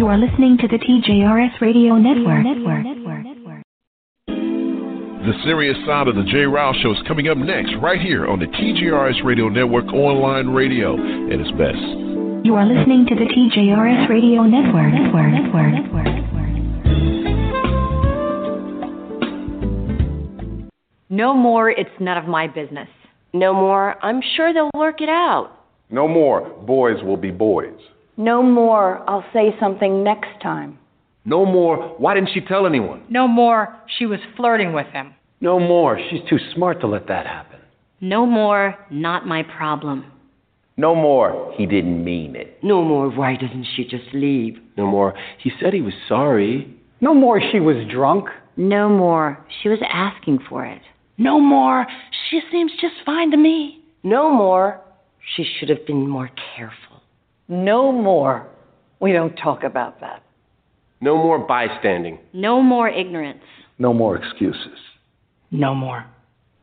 You are listening to the TJRS Radio Network. The serious side of the J. Rouse Show is coming up next, right here on the TJRS Radio Network online radio at its best. You are listening to the TJRS Radio Network. Network. Network. Network. No more, it's none of my business. No more, I'm sure they'll work it out. No more, boys will be boys. No more, I'll say something next time. No more, why didn't she tell anyone? No more, she was flirting with him. No more, she's too smart to let that happen. No more, not my problem. No more, he didn't mean it. No more, why doesn't she just leave? No more, he said he was sorry. No more, she was drunk. No more, she was asking for it. No more. She seems just fine to me. No more. She should have been more careful. No more. We don't talk about that. No more bystanding. No more ignorance. No more excuses. No more.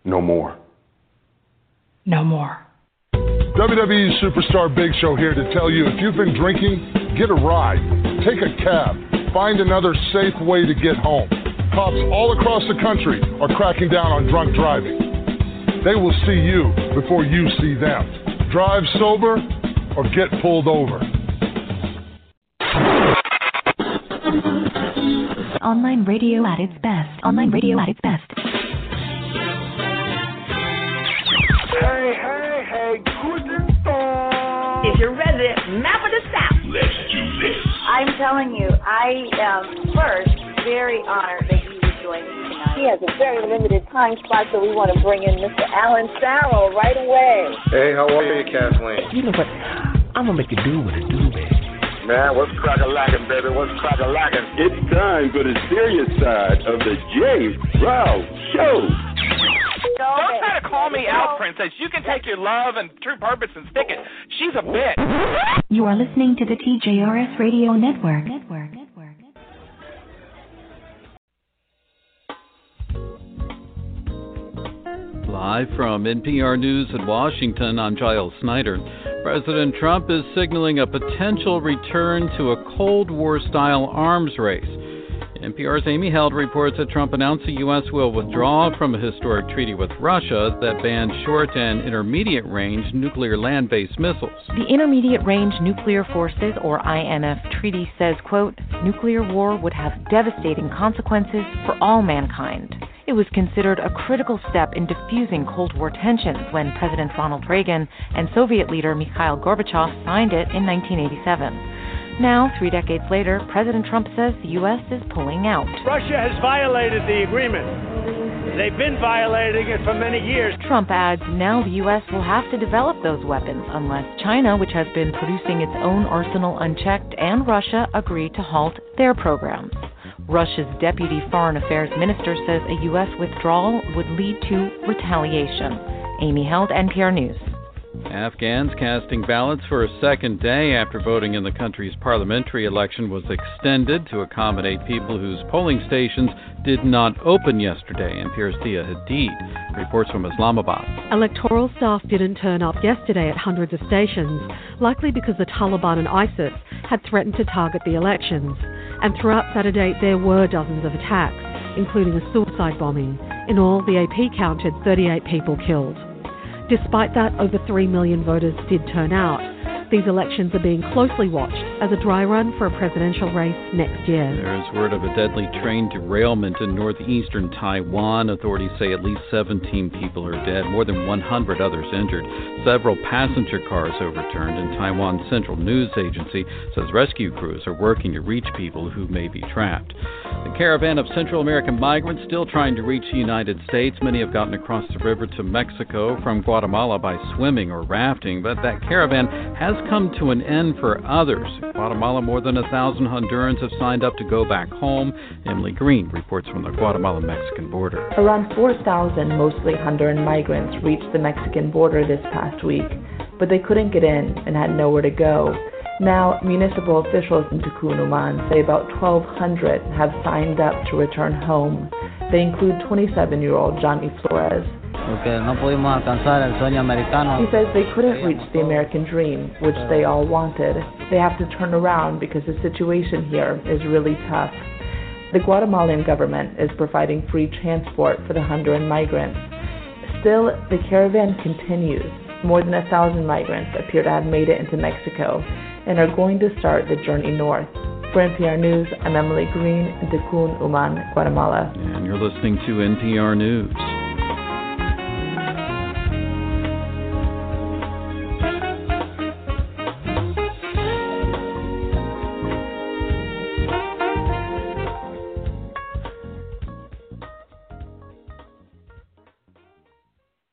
No more. No more. WWE Superstar Big Show here to tell you if you've been drinking, get a ride, take a cab, find another safe way to get home. Cops all across the country are cracking down on drunk driving. They will see you before you see them. Drive sober or get pulled over. Online radio at its best. Online radio at its best. Hey, hey, hey, guten Tag. Is your resident map of the South? Let's do this. I'm telling you, I am first very honored that you would join us tonight. He has a very limited time spot, so we want to bring in Mr. Alan Farrell right away. Hey, how are you, Kathleen? You know what? I'm gonna make you do what it do, baby. Man, what's crack a lacking, baby? What's crack a lacking? It's time for the serious side of the J. Rouse Show. Don't try to call me out, princess. You can take your love and true purpose and stick it. She's a bitch. You are listening to the TJRS Radio Network. Network. Live from NPR News in Washington, I'm Giles Snyder. President Trump is signaling a potential return to a Cold War style arms race. NPR's Amy Held reports that Trump announced the U.S. will withdraw from a historic treaty with Russia that bans short and intermediate range nuclear land based missiles. The Intermediate Range Nuclear Forces, or INF, treaty says, quote, nuclear war would have devastating consequences for all mankind. It was considered a critical step in diffusing Cold War tensions when President Ronald Reagan and Soviet leader Mikhail Gorbachev signed it in 1987. Now, three decades later, President Trump says the U.S. is pulling out. Russia has violated the agreement. They've been violating it for many years. Trump adds now the U.S. will have to develop those weapons unless China, which has been producing its own arsenal unchecked, and Russia agree to halt their programs. Russia's deputy foreign affairs minister says a U.S. withdrawal would lead to retaliation. Amy Held, NPR News. Afghans casting ballots for a second day after voting in the country's parliamentary election was extended to accommodate people whose polling stations did not open yesterday. NPR's Dia Hadid reports from Islamabad. Electoral staff didn't turn up yesterday at hundreds of stations, likely because the Taliban and ISIS had threatened to target the elections. And throughout Saturday, there were dozens of attacks, including a suicide bombing. In all, the AP counted 38 people killed. Despite that, over 3 million voters did turn out. These elections are being closely watched as a dry run for a presidential race next year. There is word of a deadly train derailment in northeastern Taiwan. Authorities say at least 17 people are dead, more than 100 others injured. Several passenger cars overturned, and Taiwan's central news agency says rescue crews are working to reach people who may be trapped. The caravan of Central American migrants still trying to reach the United States. Many have gotten across the river to Mexico from Guatemala by swimming or rafting, but that caravan has come to an end for others. Guatemala, more than a thousand Hondurans have signed up to go back home. Emily Green reports from the Guatemala Mexican border. Around 4,000 mostly Honduran migrants reached the Mexican border this past week, but they couldn't get in and had nowhere to go. Now, municipal officials in Tecun Uman say about 1,200 have signed up to return home. They include 27 year old Johnny Flores. porque no pudimos alcanzar el sueño americano. He says they couldn't reach the American dream, which they all wanted. They have to turn around because the situation here is really tough. The Guatemalan government is providing free transport for the Honduran migrants. Still, the caravan continues. More than a thousand migrants appear to have made it into Mexico and are going to start the journey north. For NPR News, I'm Emily Green in Tecun Uman, Guatemala. And you're listening to NPR News.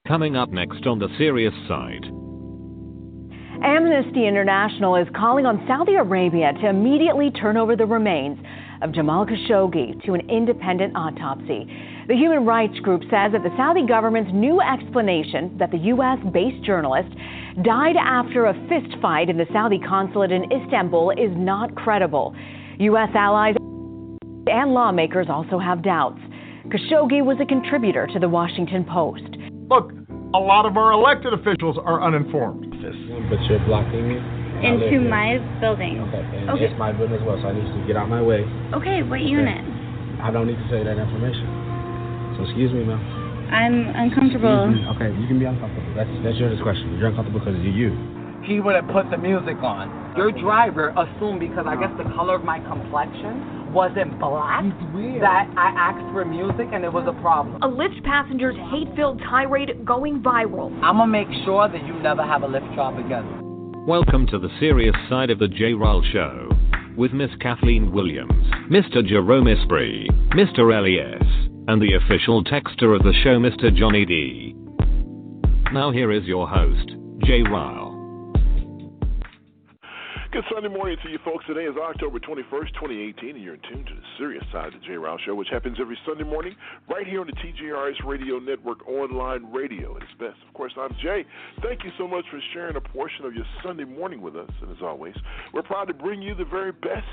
Coming up next on the serious side. Amnesty International is calling on Saudi Arabia to immediately turn over the remains of Jamal Khashoggi to an independent autopsy. The human rights group says that the Saudi government's new explanation that the U.S. based journalist died after a fist fight in the Saudi consulate in Istanbul is not credible. U.S. allies and lawmakers also have doubts. Khashoggi was a contributor to the Washington Post. Look, a lot of our elected officials are uninformed. But you're blocking me. Into my building. Okay, and Okay. it's my building as well, so I need you to get out my way. Okay, what unit? I don't need to say that information. So excuse me, ma'am. I'm uncomfortable. Okay, you can be uncomfortable. That's that's your discretion. You're uncomfortable because you're you. He would have put the music on. Your driver assumed because I guess the color of my complexion wasn't black that I asked for music and it was a problem. A Lyft passenger's hate filled tirade going viral. I'm gonna make sure that you never have a lift job again. Welcome to the serious side of the J. Ryle Show with Miss Kathleen Williams, Mr. Jerome Esprit, Mr. Elias, and the official texter of the show, Mr. Johnny D. Now here is your host, J. Ryle. Good Sunday morning to you folks. Today is October 21st, 2018, and you're in tune to the serious side of the J. Ryle Show, which happens every Sunday morning right here on the TJRS Radio Network online radio its best. Of course, I'm Jay. Thank you so much for sharing a portion of your Sunday morning with us. And as always, we're proud to bring you the very best.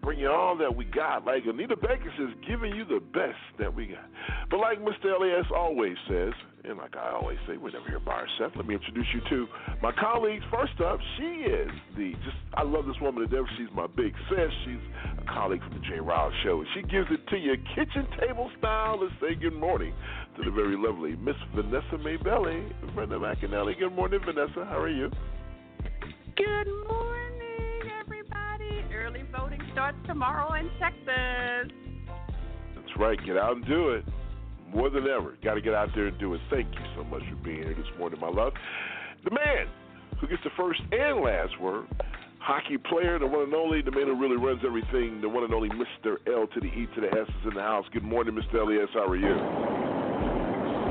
Bring you all that we got. Like Anita Baker says, giving you the best that we got. But like Mr. Elias always says, and like I always say, we're never here by ourselves. Let me introduce you to my colleagues. First up, she is the just I love this woman to death. She's my big sis. She's a colleague from the Jay Ryle Show. She gives it to you kitchen table style. Let's say good morning to the very lovely Miss Vanessa Maybelli, Brenda McAnally. Good morning, Vanessa. How are you? Good morning, everybody. Early voting starts tomorrow in Texas. That's right. Get out and do it. More than ever. Got to get out there and do it. Thank you so much for being here this morning, my love. The man who gets the first and last word, hockey player, the one and only, the man who really runs everything, the one and only Mr. L to the E to the S is in the house. Good morning, Mr. Elias. How are you?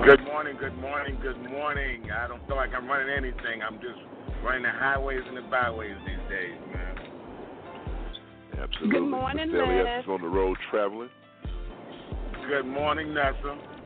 Good morning, good morning, good morning. I don't feel like I'm running anything. I'm just running the highways and the byways these days, man. Absolutely. Good morning, Mr. Elias Les. is on the road traveling. Good morning, Nessa.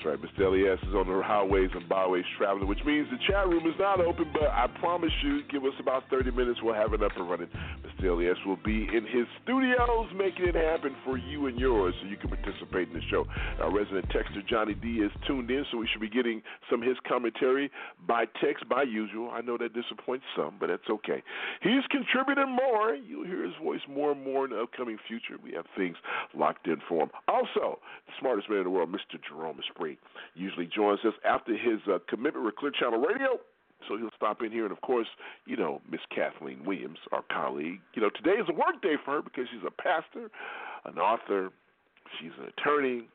That's right. Mr. Elias is on the highways and byways traveling, which means the chat room is not open, but I promise you, give us about 30 minutes, we'll have it up and running. Mr. Elias will be in his studios making it happen for you and yours so you can participate in the show. Our resident texter, Johnny D, is tuned in, so we should be getting some of his commentary by text, by usual. I know that disappoints some, but that's okay. He's contributing more. You'll hear his voice more and more in the upcoming future. We have things locked in for him. Also, the smartest man in the world, Mr. Jerome Esprit, usually joins us after his uh, commitment with Clear Channel Radio. So he'll stop in here, and of course, you know, Miss Kathleen Williams, our colleague. You know, today is a work day for her because she's a pastor, an author, she's an attorney,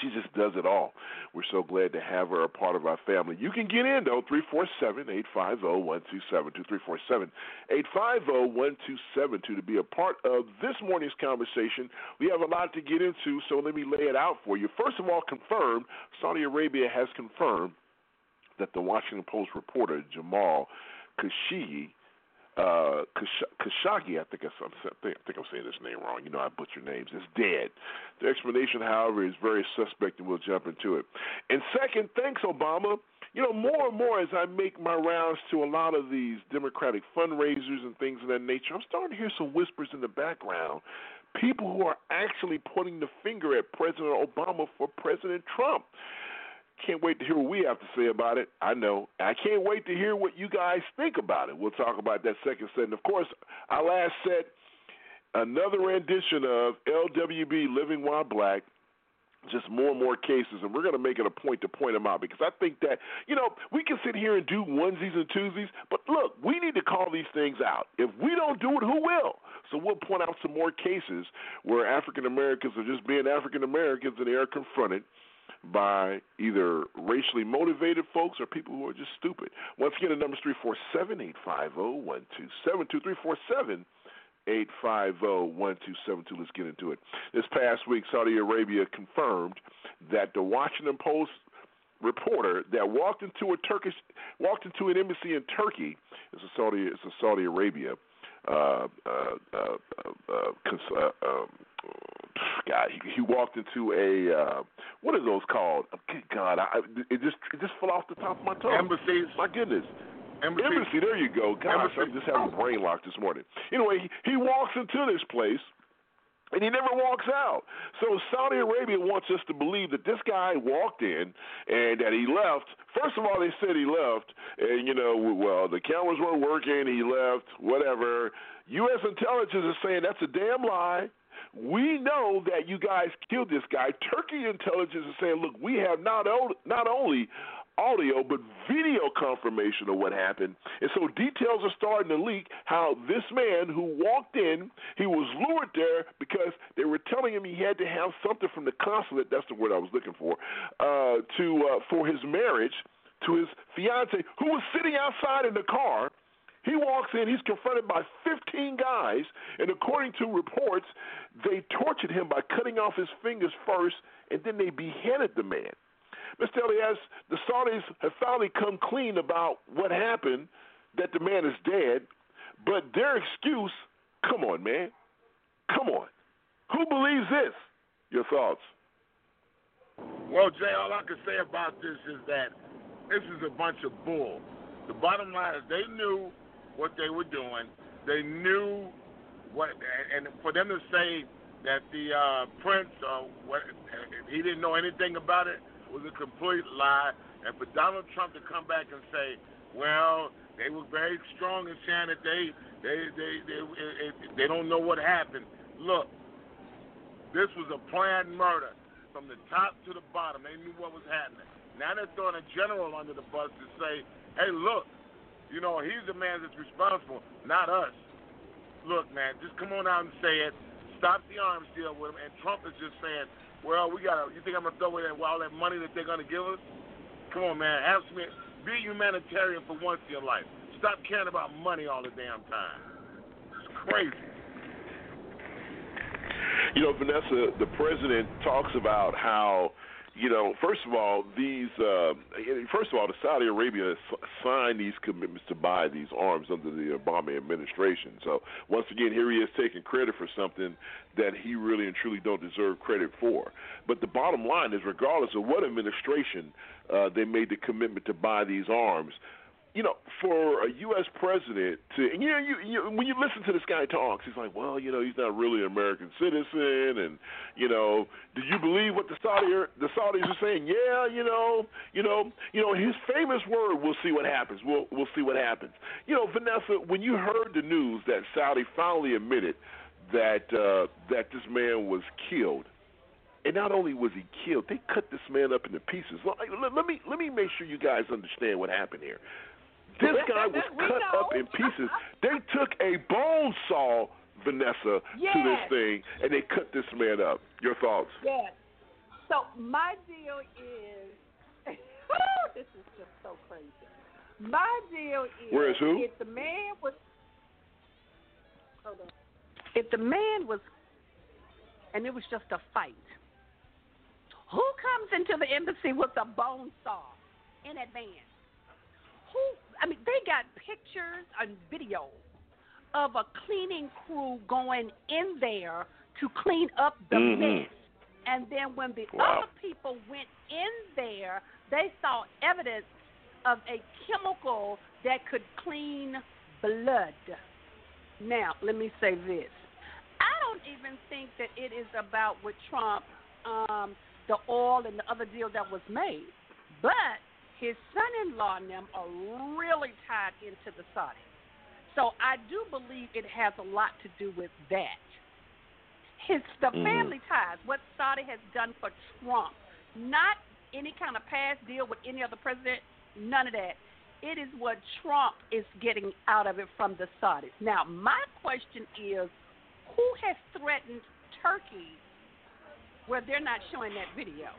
she just does it all. We're so glad to have her a part of our family. You can get in, though, 347 850 1272. 347 850 1272 to be a part of this morning's conversation. We have a lot to get into, so let me lay it out for you. First of all, confirmed Saudi Arabia has confirmed that the Washington Post reporter Jamal Khashoggi uh, Khashoggi, I think, I'm, I think I'm saying this name wrong. You know, I butcher names. Is dead. The explanation, however, is very suspect, and we'll jump into it. And second, thanks, Obama. you know, more and more as I make my rounds to a lot of these Democratic fundraisers and things of that nature, I'm starting to hear some whispers in the background. People who are actually pointing the finger at President Obama for President Trump. Can't wait to hear what we have to say about it. I know. I can't wait to hear what you guys think about it. We'll talk about that second set. And of course, our last set, another rendition of LWB Living While Black just more and more cases, and we're going to make it a point to point them out because I think that you know we can sit here and do onesies and twosies, but look, we need to call these things out. If we don't do it, who will? So we'll point out some more cases where African Americans are just being African Americans and they are confronted by either racially motivated folks or people who are just stupid. Once again, the number is three four seven eight five zero one two seven two three four seven. 850-1272. Let's get into it. This past week, Saudi Arabia confirmed that the Washington Post reporter that walked into a Turkish walked into an embassy in Turkey. It's a Saudi. It's a Saudi Arabia. Uh, uh, uh, uh, cons- uh, um, God, he, he walked into a uh, what are those called? Good God, I, it just it just fell off the top of my tongue. Embassies. My goodness. Embassy. Embassy, there you go. Gosh, Embassy. I'm just having a brain lock this morning. Anyway, he, he walks into this place and he never walks out. So Saudi Arabia wants us to believe that this guy walked in and that he left. First of all, they said he left, and you know, well, the cameras weren't working. He left, whatever. U.S. intelligence is saying that's a damn lie. We know that you guys killed this guy. Turkey intelligence is saying, look, we have not o- not only audio but video confirmation of what happened. And so details are starting to leak how this man who walked in, he was lured there because they were telling him he had to have something from the consulate, that's the word I was looking for, uh, to uh, for his marriage to his fiance who was sitting outside in the car. He walks in, he's confronted by 15 guys, and according to reports, they tortured him by cutting off his fingers first, and then they beheaded the man. Mr. Elias, the Saudis have finally come clean about what happened, that the man is dead, but their excuse, come on, man. Come on. Who believes this? Your thoughts? Well, Jay, all I can say about this is that this is a bunch of bull. The bottom line is they knew what they were doing. They knew what, and for them to say that the uh, prince, uh, what, he didn't know anything about it, was a complete lie. And for Donald Trump to come back and say, well, they were very strong in saying that they they they they they, they don't know what happened. Look, this was a planned murder from the top to the bottom. They knew what was happening. Now they're throwing a general under the bus to say, hey, look, you know, he's the man that's responsible, not us. Look, man, just come on out and say it. Stop the arms deal with him. And Trump is just saying, well, we got to, you think I'm to throw away that, all that money that they're to give us? Come on, man. Have some, be humanitarian for once in your life. Stop caring about money all the damn time. It's crazy. You know, Vanessa, the president talks about how, you know, first of all, these, uh, first of all, the Saudi Arabia signed these commitments to buy these arms under the Obama administration. So once again, here he is taking credit for something that he really and truly don't deserve credit for. But the bottom line is, regardless of what administration uh, they made the commitment to buy these arms, you know, for a U.S. president to, and you know, you, you when you listen to this guy talks, he's like, well, you know, he's not really an American citizen, and you know, do you believe what the Saudi the Saudis are saying? Yeah, you know, you know, you know, his famous word, we'll see what happens. We'll we'll see what happens. You know, Vanessa, when you heard the news that Saudi finally admitted that uh, that this man was killed. And not only was he killed, they cut this man up into pieces. Let, me let me make sure you guys understand what happened here. This guy was cut up in pieces. They took a bone saw, Vanessa, yes. to this thing, and they cut this man up. Your thoughts? Yes. So my deal is, this is just so crazy. My deal is, Where's who? if the man was, hold on, if the man was, and it was just a fight, who comes into the embassy with a bone saw in advance? Who I mean, they got pictures and video of a cleaning crew going in there to clean up the Mhm. mess. And then when the Wow. other people went in there, they saw evidence of a chemical that could clean blood. Now, let me say this. I don't even think that it is about with Trump, um, the oil and the other deal that was made. But his son-in-law and them are really tied into the Saudis. So I do believe it has a lot to do with that. His the Mhm. family ties, what Saudi has done for Trump, not any kind of past deal with any other president, none of that. It is what Trump is getting out of it from the Saudis. Now, my question is, who has threatened Turkey where they're not showing that video?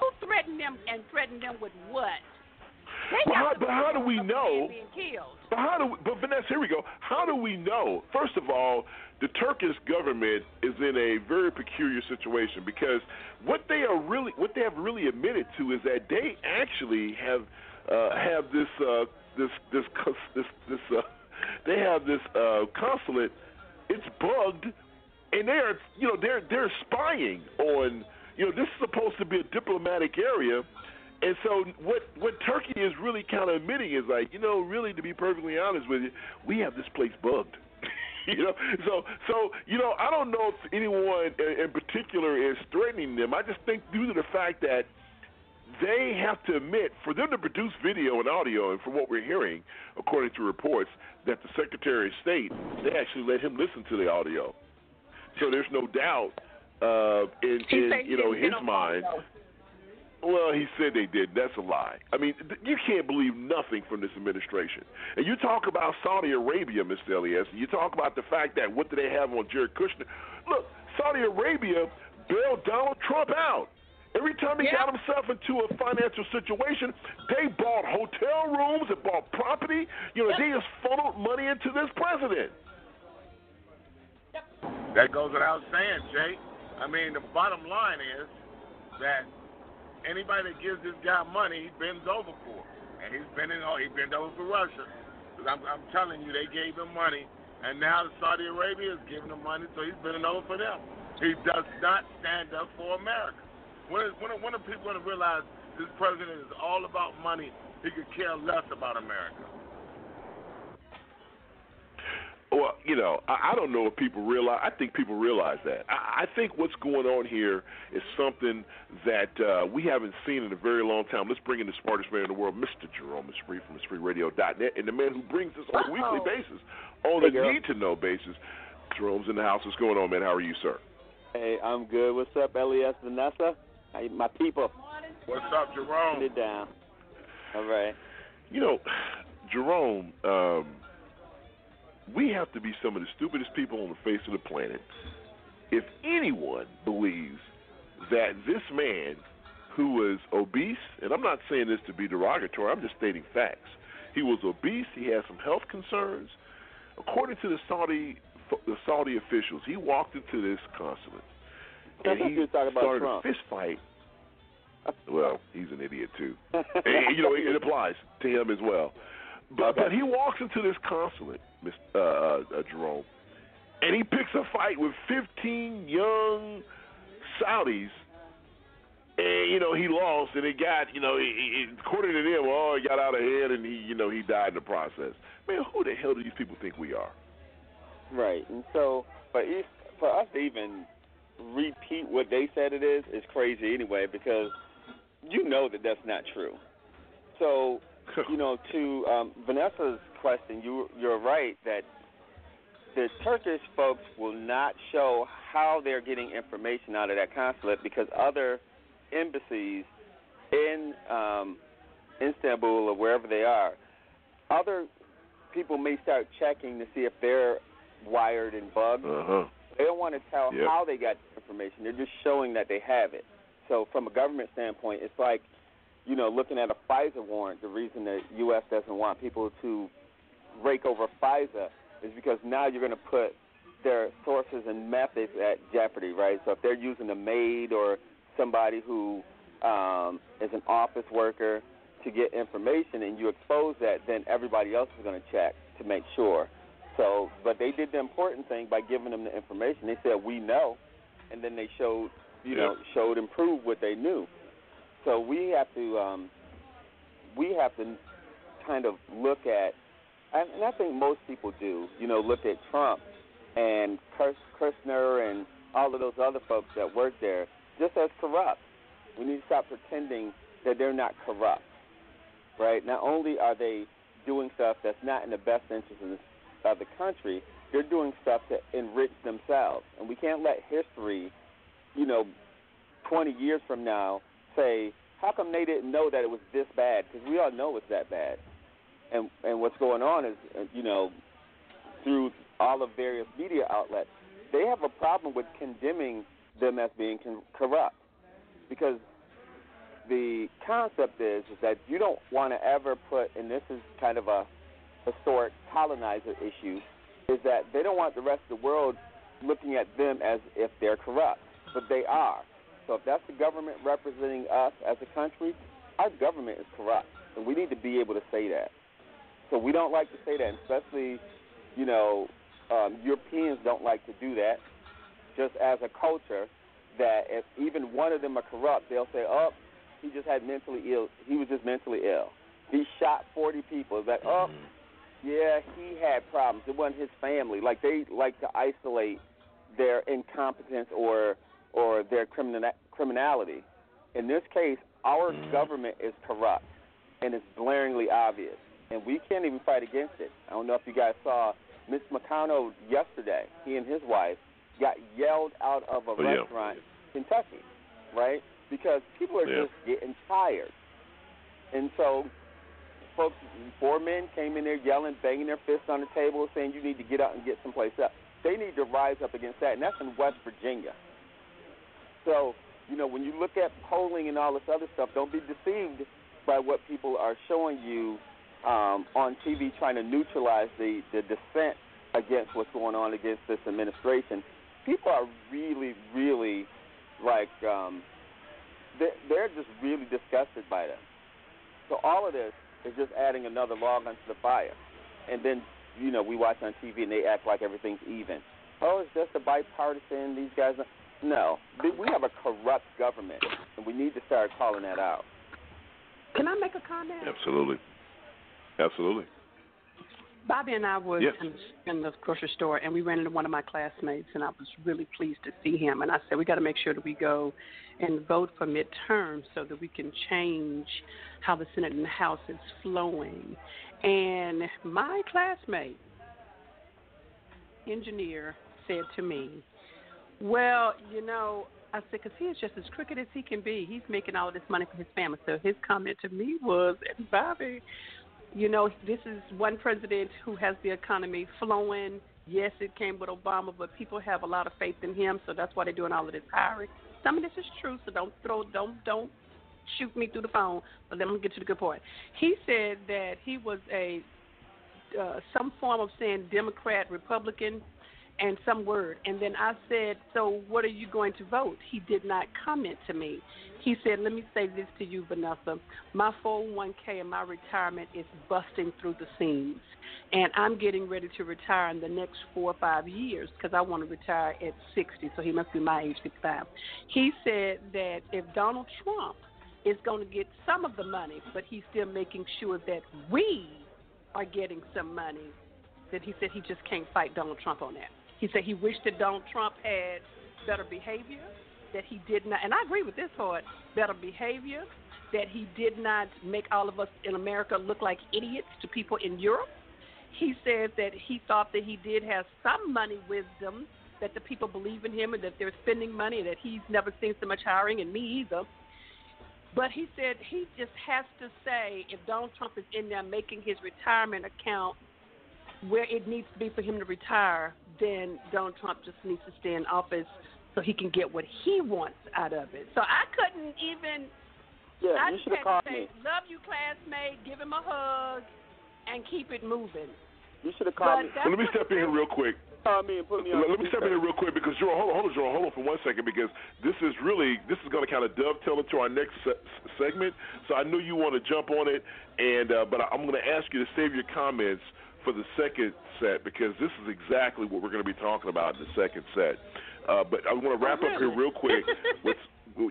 Who threatened them and threatened them with what? But how, but how do we video of a know? man being killed. But how do? We, but Vanessa, here we go. How do we know? First of all, the Turkish government is in a very peculiar situation because what they are really, what they have really admitted to is that they actually have uh, have this uh, this this this this uh, they have this uh, consulate. It's bugged, and they're you know they're they're spying on you know this is supposed to be a diplomatic area. And so what what Turkey is really kind of admitting is like, you know, really to be perfectly honest with you, we have this place bugged. you know, so so you know, I don't know if anyone in, in particular is threatening them. I just think due to the fact that they have to admit for them to produce video and audio, and from what we're hearing, according to reports, that the Secretary of State they actually let him listen to the audio. So there's no doubt uh, in, in you know his mind. Well, he said they did. That's a lie. I mean, th- you can't believe nothing from this administration. And you talk about Saudi Arabia, Mr. Elias, and you talk about the fact that what do they have on Jared Kushner? Look, Saudi Arabia bailed Donald Trump out. Every time he got himself into a financial situation, they bought hotel rooms and bought property. You know, they just funneled money into this president. That goes without saying, Jay. I mean, the bottom line is that anybody that gives this guy money, he bends over for. And he's bending over, he bent over for Russia. 'Cause I'm, I'm telling you, they gave him money, and now Saudi Arabia is giving him money, so he's bending over for them. He does not stand up for America. When, is, when, are, when are people going to realize this president is all about money? He could care less about America. Well, you know, I, I don't know if people realize. I think people realize that. I, I think what's going on here is something that uh, we haven't seen in a very long time. Let's bring in the smartest man in the world, Mr. Jerome Spree from SpreeRadio.net, and the man who brings this on a weekly basis, on Hey, a girl. need-to-know basis. Jerome's in the house. What's going on, man? How are you, sir? Hey, I'm good. What's up, Elias Vanessa? Hey, my people. What's up, Jerome? Put it down. All right. You know, Jerome, um, we have to be some of the stupidest people on the face of the planet. If anyone believes that this man who was obese, and I'm not saying this to be derogatory, I'm just stating facts. He was obese, he had some health concerns. According to the Saudi the Saudi officials, he walked into this consulate and he started Trump. a fist fight. Well, he's an idiot too. and, you know, it applies to him as well. But but he walks into this consulate, Miss uh, uh, uh, Jerome, and he picks a fight with 15 young Saudis. And you know he lost, and he got you know, he, he, according to them, oh, he got out ahead, and he you know he died in the process. Man, who the hell do these people think we are? Right. And so for if, for us to even repeat what they said it is is crazy anyway because you know that that's not true. So you know to um, Vanessa's question, you you're right that the Turkish folks will not show how they're getting information out of that consulate because other embassies in um, Istanbul or wherever they are, other people may start checking to see if they're wired and bugged. Uh-huh. They don't want to tell Yep. how they got information. They're just showing that they have it. So from a government standpoint, it's like, you know, looking at a FISA warrant. The reason the U.S. doesn't want people to rake over FISA is because now you're going to put their sources and methods at jeopardy, right? So if they're using a maid or somebody who um, is an office worker to get information and you expose that, then everybody else is going to check to make sure. So, but they did the important thing by giving them the information. They said we know, and then they showed, you know, showed and proved what they knew. So we have to um, we have to kind of look at, and I think most people do, you know, look at Trump and Kirst- and all of those other folks that work there just as corrupt. We need to stop pretending that they're not corrupt, right? Not only are they doing stuff that's not in the best interest of the country, they're doing stuff to enrich themselves. And we can't let history, you know, 20 years from now say, how come they didn't know that it was this bad? Because we all know it's that bad. And and what's going on is, uh, you know, through all of various media outlets, they have a problem with condemning them as being con- corrupt, because the concept is is that you don't want to ever put, and this is kind of a historic colonizer issue, is that they don't want the rest of the world looking at them as if they're corrupt, but they are. So if that's the government representing us as a country, our government is corrupt, and we need to be able to say that. So we don't like to say that, especially, you know, um, Europeans don't like to do that. Just as a culture, that if even one of them are corrupt, they'll say, "Oh, he just had mentally ill. He was just mentally ill. He shot 40 people." It's like, "Oh, yeah, he had problems. It wasn't his family." Like they like to isolate their incompetence or or their criminal criminality. In this case, our mm-hmm. government is corrupt, and it's blaringly obvious, and we can't even fight against it. I don't know if you guys saw Mitch McConnell yesterday. He and his wife got yelled out of a Oh, restaurant in Kentucky, right? Because people are Yeah. just getting tired, and so folks, four men came in there yelling, banging their fists on the table, saying you need to get out and get someplace else. They need to rise up against that, and that's in West Virginia. So, you know, when you look at polling and all this other stuff, don't be deceived by what people are showing you um, on TV trying to neutralize the, the dissent against what's going on against this administration. People are really, really like um, they're, they're just really disgusted by this. So all of this is just adding another log onto the fire. And then, you know, we watch on TV and they act like everything's even. Oh, it's just a bipartisan. These guys. Are... No, we have a corrupt government, and we need to start calling that out. Can I make a comment? Absolutely. Absolutely. Bobby and I was Yes. in, the, in the grocery store, and we ran into one of my classmates, and I was really pleased to see him. And I said, we got to make sure that we go and vote for midterms so that we can change how the Senate and the House is flowing. And my classmate, engineer, said to me, well, you know, I said, because he is just as crooked as he can be. He's making all of this money for his family. So his comment to me was, and Bobby, you know, this is one president who has the economy flowing. Yes, it came with Obama, but people have a lot of faith in him, so that's why they're doing all of this hiring. Some of this is true, so don't throw, don't, don't shoot me through the phone. But let me get to the good part. He said that he was a uh, some form of saying Democrat, Republican, and some word. And then I said, So what are you going to vote? He did not comment to me. He said, Let me say this to you, Vanessa. My 401k and my retirement is busting through the seams. And I'm getting ready to retire in the next four or five years because I want to retire at 60. So he must be my age, 55. He said that if Donald Trump is going to get some of the money, but he's still making sure that we are getting some money, that he said he just can't fight Donald Trump on that. He said he wished that Donald Trump had better behavior, that he did not, and I agree with this part, better behavior, that he did not make all of us in America look like idiots to people in Europe. He said that he thought that he did have some money wisdom, that the people believe in him and that they're spending money, and that he's never seen so much hiring, and me either. But he said he just has to say if Donald Trump is in there making his retirement account where it needs to be for him to retire, then Donald Trump just needs to stay in office so he can get what he wants out of it. So I couldn't even. Yeah, I you should have called say, me. Love you, classmate. Give him a hug, and keep it moving. You should have called me. Let me step in here real quick. Call me and put me on. Let, let me step in here real quick because Joel, hold on, hold on, Joel, hold on for one second because this is really this is going to kind of dovetail into our next se- segment. So I know you want to jump on it, and uh, but I'm going to ask you to save your comments for the second set because this is exactly what we're going to be talking about in the second set. Uh, but I want to wrap Oh, up here real quick. with,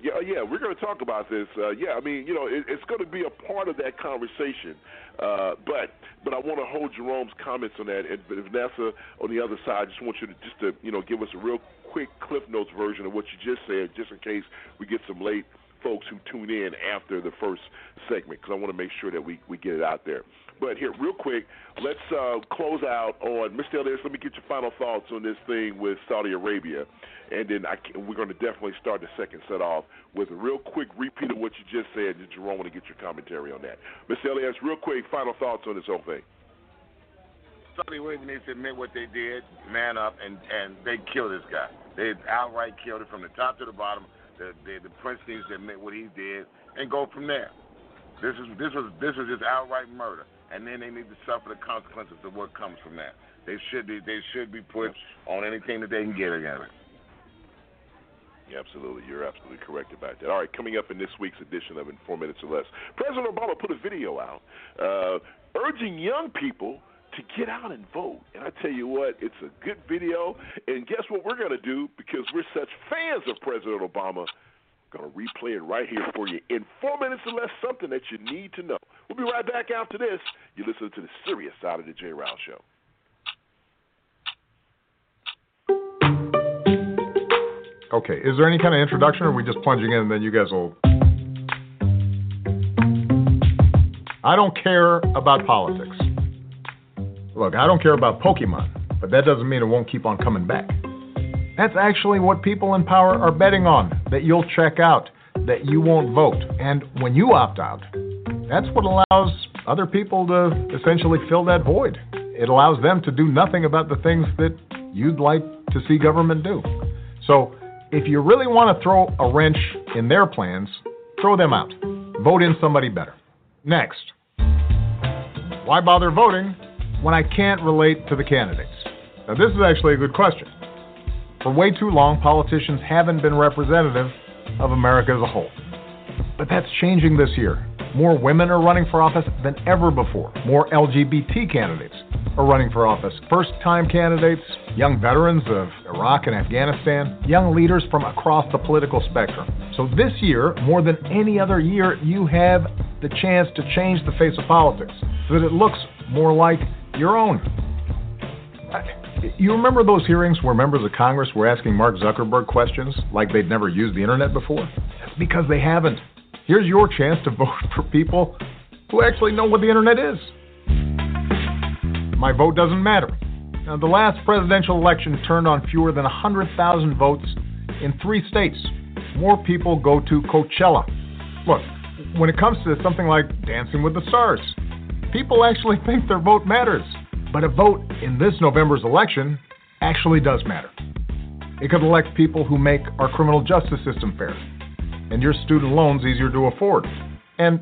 yeah, yeah, we're going to talk about this. Uh, yeah, I mean, you know, it, it's going to be a part of that conversation. Uh, but but I want to hold Jerome's comments on that. And but Vanessa, on the other side, I just want you to just to you know give us a real quick Cliff Notes version of what you just said, just in case we get some late folks who tune in after the first segment, because I want to make sure that we we get it out there. But here, real quick, let's uh, close out on Mr. Elias. Let me get your final thoughts on this thing with Saudi Arabia, and then I can, we're going to definitely start the second set off with a real quick repeat of what you just said. And Jerome, want to get your commentary on that. Mr. Elias, real quick, final thoughts on this whole thing. Saudi Arabia needs to admit what they did, man up, and and they killed this guy. They outright killed it from the top to the bottom. The the, the prince needs to admit what he did and go from there. This is this was this was just outright murder, and then they need to suffer the consequences of what comes from that. They should be they should be put on anything that they can get against it. Yeah, absolutely. You're absolutely correct about that. All right, coming up in this week's edition of In Four Minutes or Less, President Obama put a video out uh, urging young people to get out and vote. And I tell you what, it's a good video. And guess what we're going to do? Because we're such fans of President Obama, going to replay it right here for you in four minutes or less, something that you need to know. We'll be right back after this. You listen to the serious side of the J. Rouse Show. Okay, is there any kind of introduction, or are we just plunging in and then you guys will. I don't care about politics. Look, I don't care about Pokemon, but that doesn't mean it won't keep on coming back. That's actually what people in power are betting on that you'll check out, that you won't vote. And when you opt out, that's what allows other people to essentially fill that void. It allows them to do nothing about the things that you'd like to see government do. So, if you really want to throw a wrench in their plans, throw them out. Vote in somebody better. Next. Why bother voting when I can't relate to the candidates? Now, this is actually a good question. For way too long, politicians haven't been representative of America as a whole. But that's changing this year. More women are running for office than ever before. More LGBT candidates are running for office. First time candidates, young veterans of Iraq and Afghanistan, young leaders from across the political spectrum. So this year, more than any other year, you have the chance to change the face of politics so that it looks more like your own. You remember those hearings where members of Congress were asking Mark Zuckerberg questions like they'd never used the internet before? Because they haven't. Here's your chance to vote for people who actually know what the internet is. My vote doesn't matter. Now, the last presidential election turned on fewer than 100,000 votes in three states. More people go to Coachella. Look, when it comes to something like Dancing with the Stars, people actually think their vote matters. But a vote in this November's election actually does matter. It could elect people who make our criminal justice system fair and your student loans easier to afford. And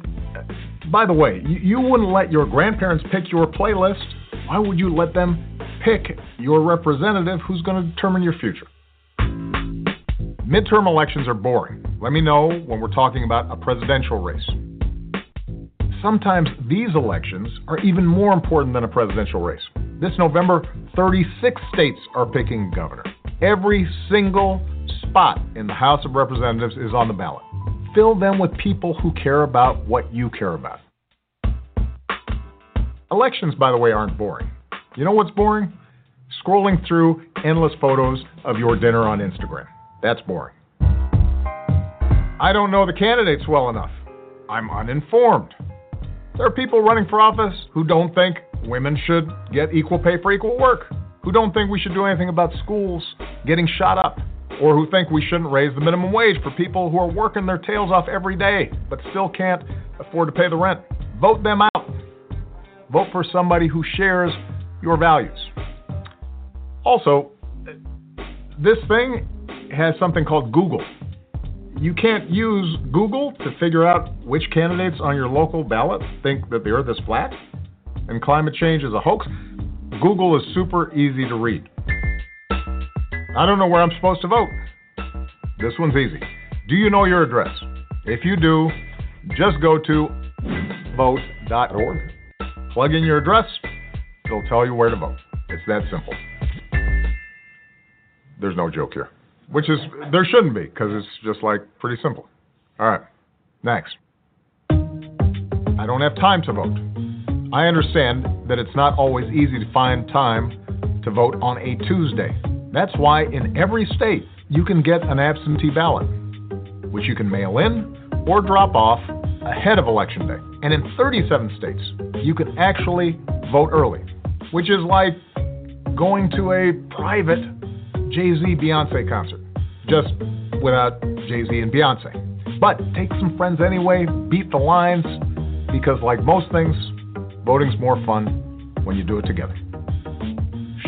by the way, you wouldn't let your grandparents pick your playlist. Why would you let them pick your representative who's going to determine your future? Midterm elections are boring. Let me know when we're talking about a presidential race. Sometimes these elections are even more important than a presidential race. This November, 36 states are picking governor. Every single spot in the House of Representatives is on the ballot. Fill them with people who care about what you care about. Elections, by the way, aren't boring. You know what's boring? Scrolling through endless photos of your dinner on Instagram. That's boring. I don't know the candidates well enough. I'm uninformed. There are people running for office who don't think women should get equal pay for equal work, who don't think we should do anything about schools getting shot up, or who think we shouldn't raise the minimum wage for people who are working their tails off every day but still can't afford to pay the rent. Vote them out. Vote for somebody who shares your values. Also, this thing has something called Google. You can't use Google to figure out which candidates on your local ballot think that the earth is flat and climate change is a hoax. Google is super easy to read. I don't know where I'm supposed to vote. This one's easy. Do you know your address? If you do, just go to vote.org, plug in your address, it'll tell you where to vote. It's that simple. There's no joke here. which is there shouldn't be because it's just like pretty simple. All right, next. I don't have time to vote. I understand that it's not always easy to find time to vote on a Tuesday. That's why in every state you can get an absentee ballot, which you can mail in or drop off ahead of Election Day. And in 37 states, you can actually vote early, which is like going to a private Jay Z Beyonce concert, just without Jay Z and Beyonce. But take some friends anyway, beat the lines, because like most things, voting's more fun when you do it together.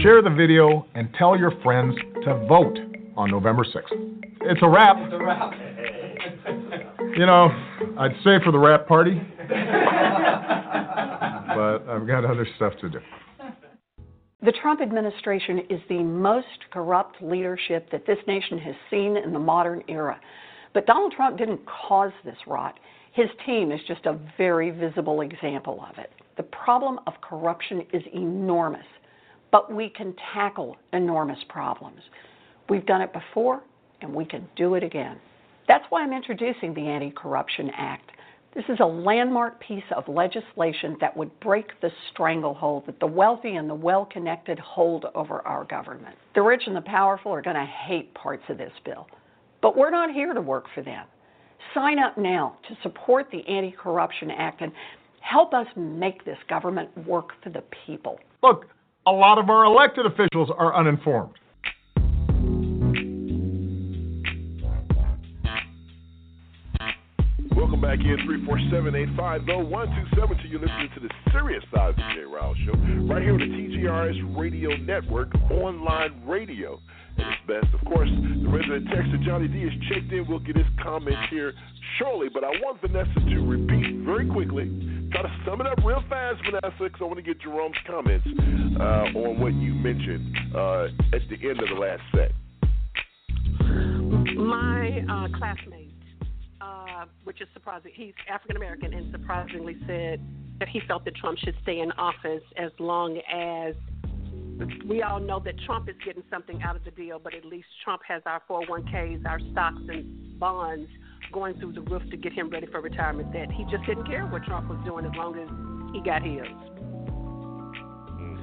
Share the video and tell your friends to vote on November 6th. It's a wrap. It's a wrap. You know, I'd say for the wrap party, but I've got other stuff to do. The Trump administration is the most corrupt leadership that this nation has seen in the modern era. But Donald Trump didn't cause this rot. His team is just a very visible example of it. The problem of corruption is enormous, but we can tackle enormous problems. We've done it before, and we can do it again. That's why I'm introducing the Anti Corruption Act. This is a landmark piece of legislation that would break the stranglehold that the wealthy and the well connected hold over our government. The rich and the powerful are going to hate parts of this bill, but we're not here to work for them. Sign up now to support the Anti Corruption Act and help us make this government work for the people. Look, a lot of our elected officials are uninformed. Welcome back in 347-850-1272. You're listening to the serious side of the J. Rouse Show right here on the TJRS Radio Network, online radio at its best. Of course, the resident texter Johnny D is checked in. We'll get his comments here shortly, but I want Vanessa to repeat very quickly. To sum it up real fast, Vanessa, because I want to get Jerome's comments uh, on what you mentioned uh, at the end of the last set. My uh, classmate, uh, which is surprising, he's African American, and surprisingly said that he felt that Trump should stay in office as long as we all know that Trump is getting something out of the deal, but at least Trump has our 401ks, our stocks, and bonds going through the roof to get him ready for retirement. That he just didn't care what Trump was doing as long as he got his.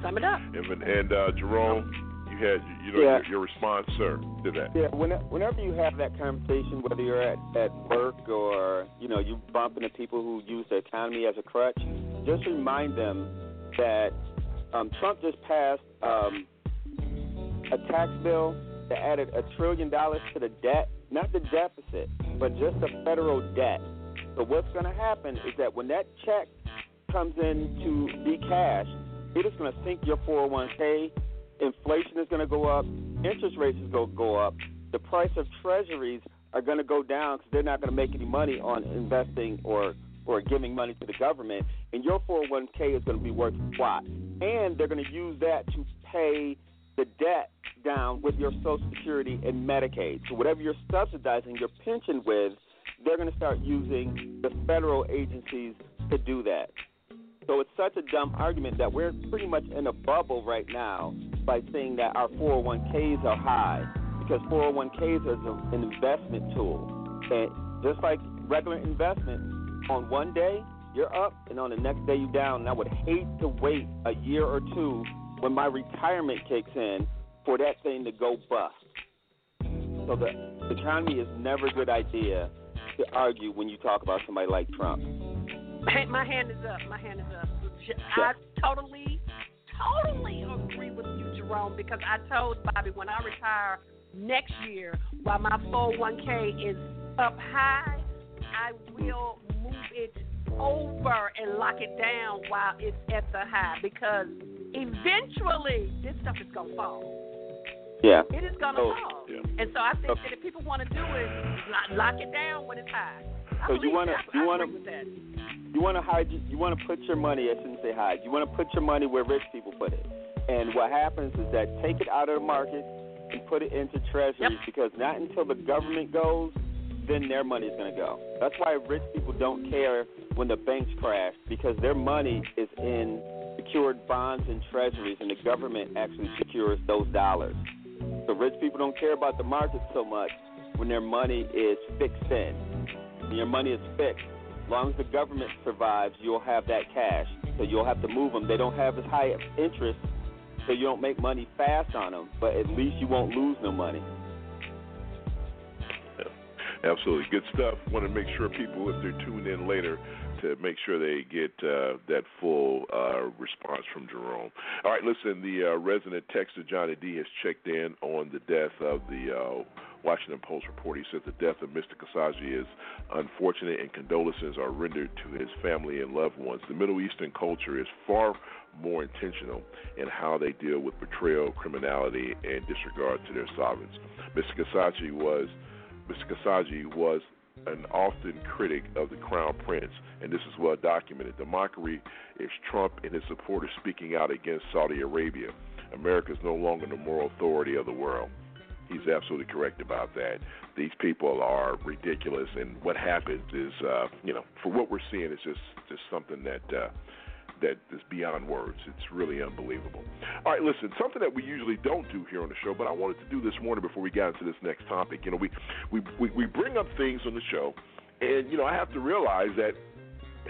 Sum it up. And, and uh, Jerome, you had you know Yeah. your, your response, sir, to that. Yeah, whenever you have that conversation, whether you're at, at work or you know you bump into people who use the economy as a crutch, just remind them that um, Trump just passed um, a tax bill that added a trillion dollars to the debt, not the deficit, but just the federal debt. So what's going to happen is that when that check comes in to be cashed, it is going to sink your 401k. Inflation is going to go up. Interest rates is going to go up. The price of treasuries are going to go down because they're not going to make any money on investing or or giving money to the government. And your 401k is going to be worth squat. And they're going to use that to pay the debt down with your Social Security and Medicaid. So whatever you're subsidizing your pension with, they're going to start using the federal agencies to do that. So it's such a dumb argument that we're pretty much in a bubble right now by saying that our 401ks are high because 401ks is an investment tool. And just like regular investments, on one day you're up and on the next day you're down. And I would hate to wait a year or two when my retirement kicks in for that thing to go bust. So the, the economy is never a good idea to argue when you talk about somebody like Trump. My hand is up. My hand is up. I totally, totally agree with you, Jerome, because I told Bobby when I retire next year, while my 401k is up high, I will move it over and lock it down while it's at the high because eventually this stuff is going to fall. Yeah. It is going to oh, So- fall. And so I think that if people want to do it, lock, lock it down when it's high. I So you wanna- that. you wanna- agree with that. You want to hide. You want to put your money. I shouldn't say hide. You want to put your money where rich people put it. And what happens is that take it out of the market and put it into treasuries because not until the government goes, then their money is going to go. That's why rich people don't care when the banks crash because their money is in secured bonds and treasuries, and the government actually secures those dollars. So rich people don't care about the market so much when their money is fixed in. When your money is fixed, as long as the government survives, you'll have that cash. So you'll have to move them. They don't have as high interest, so you don't make money fast on them. But at least you won't lose no money. Absolutely. Good stuff. Want to make sure people, if they're tuned in later, to make sure they get uh, that full uh, response from Jerome. All right, listen, the uh, resident texter Johnny D has checked in on the death of the uh, Washington Post reporter. He said the death of Mr. Khashoggi is unfortunate and condolences are rendered to his family and loved ones. The Middle Eastern culture is far more intentional in how they deal with betrayal, criminality, and disregard to their sovereigns. Mr. Khashoggi was Mr. Khashoggi was an often critic of the Crown Prince, and this is well documented. The mockery is Trump and his supporters speaking out against Saudi Arabia. America is no longer the moral authority of the world. He's absolutely correct about that. These people are ridiculous, and what happens is, uh, you know, for what we're seeing, it's just just something that uh, that is beyond words. It's really unbelievable. All right, listen, something that we usually don't do here on the show, but I wanted to do this morning before we got into this next topic. You know, we we we, we bring up things on the show, and you know, I have to realize that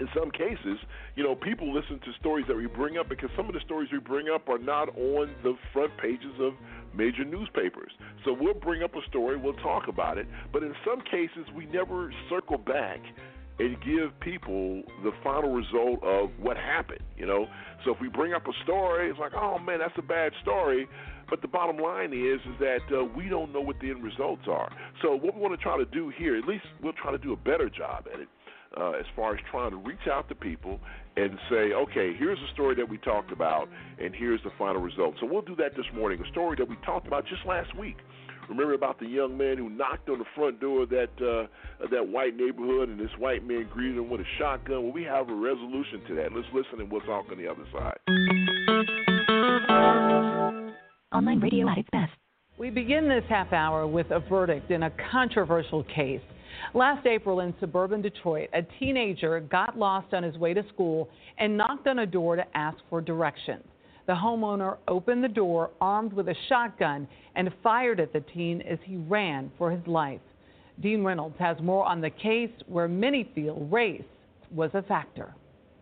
in some cases, you know, people listen to stories that we bring up because some of the stories we bring up are not on the front pages of major newspapers. So we'll bring up a story, we'll talk about it, but in some cases, we never circle back and give people the final result of what happened, you know. So if we bring up a story, it's like, oh man, that's a bad story. But the bottom line is, is that uh, we don't know what the end results are. So what we want to try to do here, at least we'll try to do a better job at it, uh, as far as trying to reach out to people and say, okay, here's a story that we talked about, and here's the final result. So we'll do that this morning. A story that we talked about just last week. Remember about the young man who knocked on the front door of that uh, of that white neighborhood, and this white man greeted him with a shotgun. Well, we have a resolution to that. Let's listen and we'll talk on the other side. Online radio at its best. We begin this half hour with a verdict in a controversial case. Last April in suburban Detroit, a teenager got lost on his way to school and knocked on a door to ask for directions. The homeowner opened the door armed with a shotgun and fired at the teen as he ran for his life. Dean Reynolds has more on the case where many feel race was a factor.